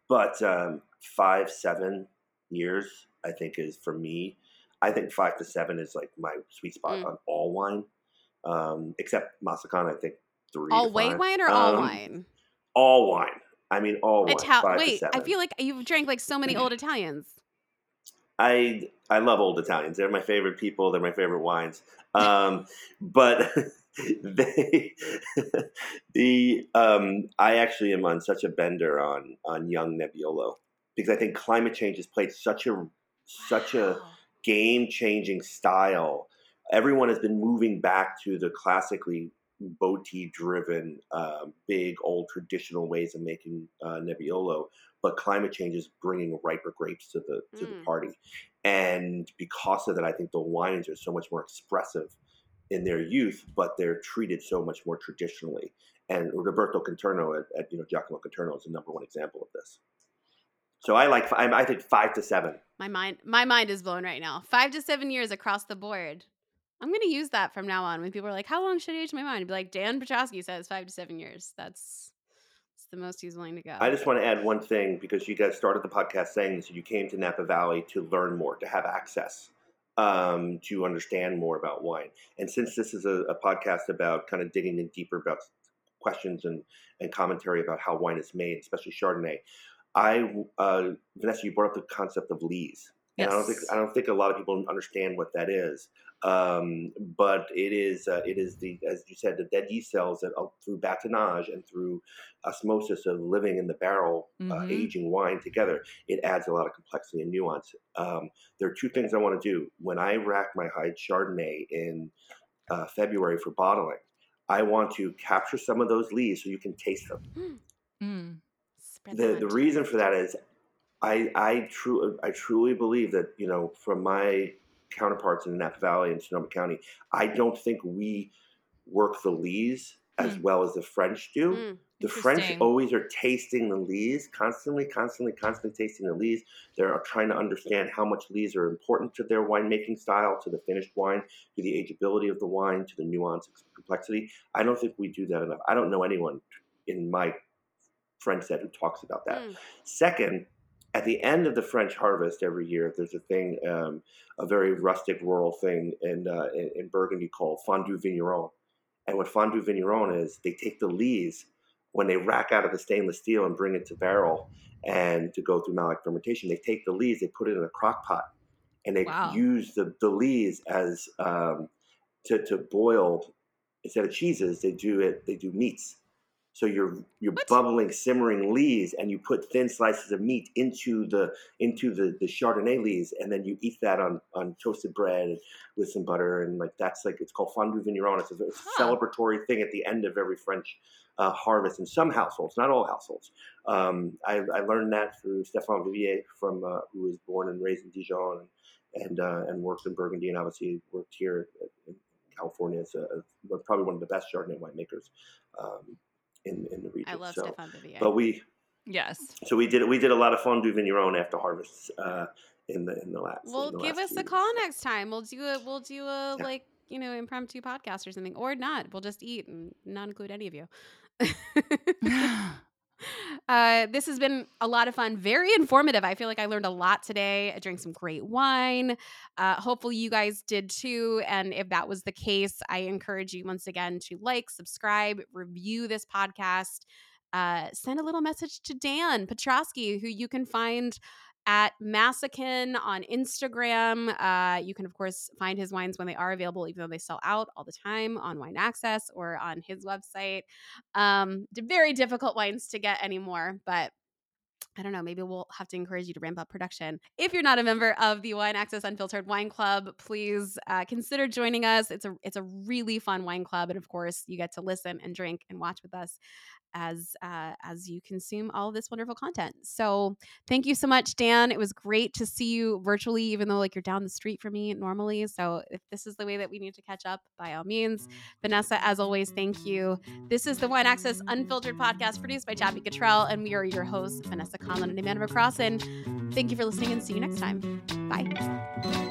but um, five seven years, I think, is for me. I think five to seven is like my sweet spot Mm. on all wine, um, except Massican. I think three. All white wine or all Um, wine? All wine. I mean, all wine. Ital- wait, I feel like you've drank like so many old Italians. I I love old Italians. They're my favorite people. They're my favorite wines. Um, but they the um, I actually am on such a bender on on young Nebbiolo because I think climate change has played such a such a game changing style. Everyone has been moving back to the classically botti driven, um, big old traditional ways of making uh, Nebbiolo, but climate change is bringing riper grapes to the to the Mm. party, and because of that, I think the wines are so much more expressive in their youth, but they're treated so much more traditionally. And Roberto Conterno at, at you know Giacomo Conterno is the number one example of this. So I like I, I think five to seven. My mind, my mind is blown right now. Five to seven years across the board. I'm gonna use that from now on. When people are like, "How long should I age my wine?" I'd be like, Dan Petroski says five to seven years. That's, that's the most he's willing to go. I just want to add one thing because you guys started the podcast saying this. You came to Napa Valley to learn more, to have access, um, to understand more about wine. And since this is a, a podcast about kind of digging in deeper about questions and, and commentary about how wine is made, especially Chardonnay, I uh, Vanessa, you brought up the concept of lees. And I don't think I don't think a lot of people understand what that is. Um, but it is uh, it is the as you said the dead yeast cells that uh, through batonnage and through osmosis of living in the barrel uh, Mhm. aging wine together it adds a lot of complexity and nuance um, there are two things i want to do when i rack my Hyde chardonnay in uh, february for bottling i want to capture some of those lees so you can taste them Mm. Spread the the reason for that is I I true I truly believe that you know from my counterparts in the Napa Valley and Sonoma County, I don't think we work the lees as Hmm. well as the French do. Mm, The French always are tasting the lees constantly, constantly, constantly tasting the lees. They're trying to understand how much lees are important to their winemaking style, to the finished wine, to the ageability of the wine, to the nuance, complexity. I don't think we do that enough. I don't know anyone in my friend set who talks about that. mm. Second, at the end of the French harvest every year, there's a thing, um, a very rustic rural thing in, uh, in in Burgundy called fondue vigneron. And what fondue vigneron is, they take the lees when they rack out of the stainless steel and bring it to barrel and to go through malic fermentation. They take the lees, they put it in a crock pot, and they Wow. use the, the lees as um, to to boil instead of cheeses. They do it. They do meats. So you're you're What? bubbling, simmering lees, and you put thin slices of meat into the into the the Chardonnay lees, and then you eat that on on toasted bread with some butter, and like that's like it's called fondue vigneron. It's a, it's Huh. celebratory thing at the end of every French uh, harvest in some households, not all households. Um, I, I learned that through Stéphane Vivier, from uh, who was born and raised in Dijon and and, uh, and worked in Burgundy, and obviously worked here in California as a, a- probably one of the best Chardonnay winemakers um, in in the region. I love so, Stéphane Vivier. but we Yes. so we did we did a lot of fondue vigneron after harvests uh, in the in the last. well, the give last us few a years. call next time. We'll do a we'll do a Yeah. like you know impromptu podcast or something, or not. We'll just eat and not include any of you. Uh, this has been a lot of fun, very informative. I feel like I learned a lot today. I drank some great wine. Uh, hopefully, you guys did too. And if that was the case, I encourage you once again to like, subscribe, review this podcast. Uh, send a little message to Dan Petroski, who you can find at Massican on Instagram. Uh, you can, of course, find his wines when they are available, even though they sell out all the time on Wine Access or on his website. Um, very difficult wines to get anymore, but I don't know. Maybe we'll have to encourage you to ramp up production. If you're not a member of the Wine Access Unfiltered Wine Club, please uh, consider joining us. It's a it's a really fun wine club, and of course, you get to listen and drink and watch with us as uh, as you consume all this wonderful content. So, thank you so much, Dan. It was great to see you virtually, even though like you're down the street from me normally. So, if this is the way that we need to catch up, by all means. Vanessa, as always, thank you. This is the Wine Access Unfiltered podcast produced by Chappie Cottrell, and we are your hosts, Vanessa Conlin and Amanda McCrossin. Thank you for listening and see you next time. Bye.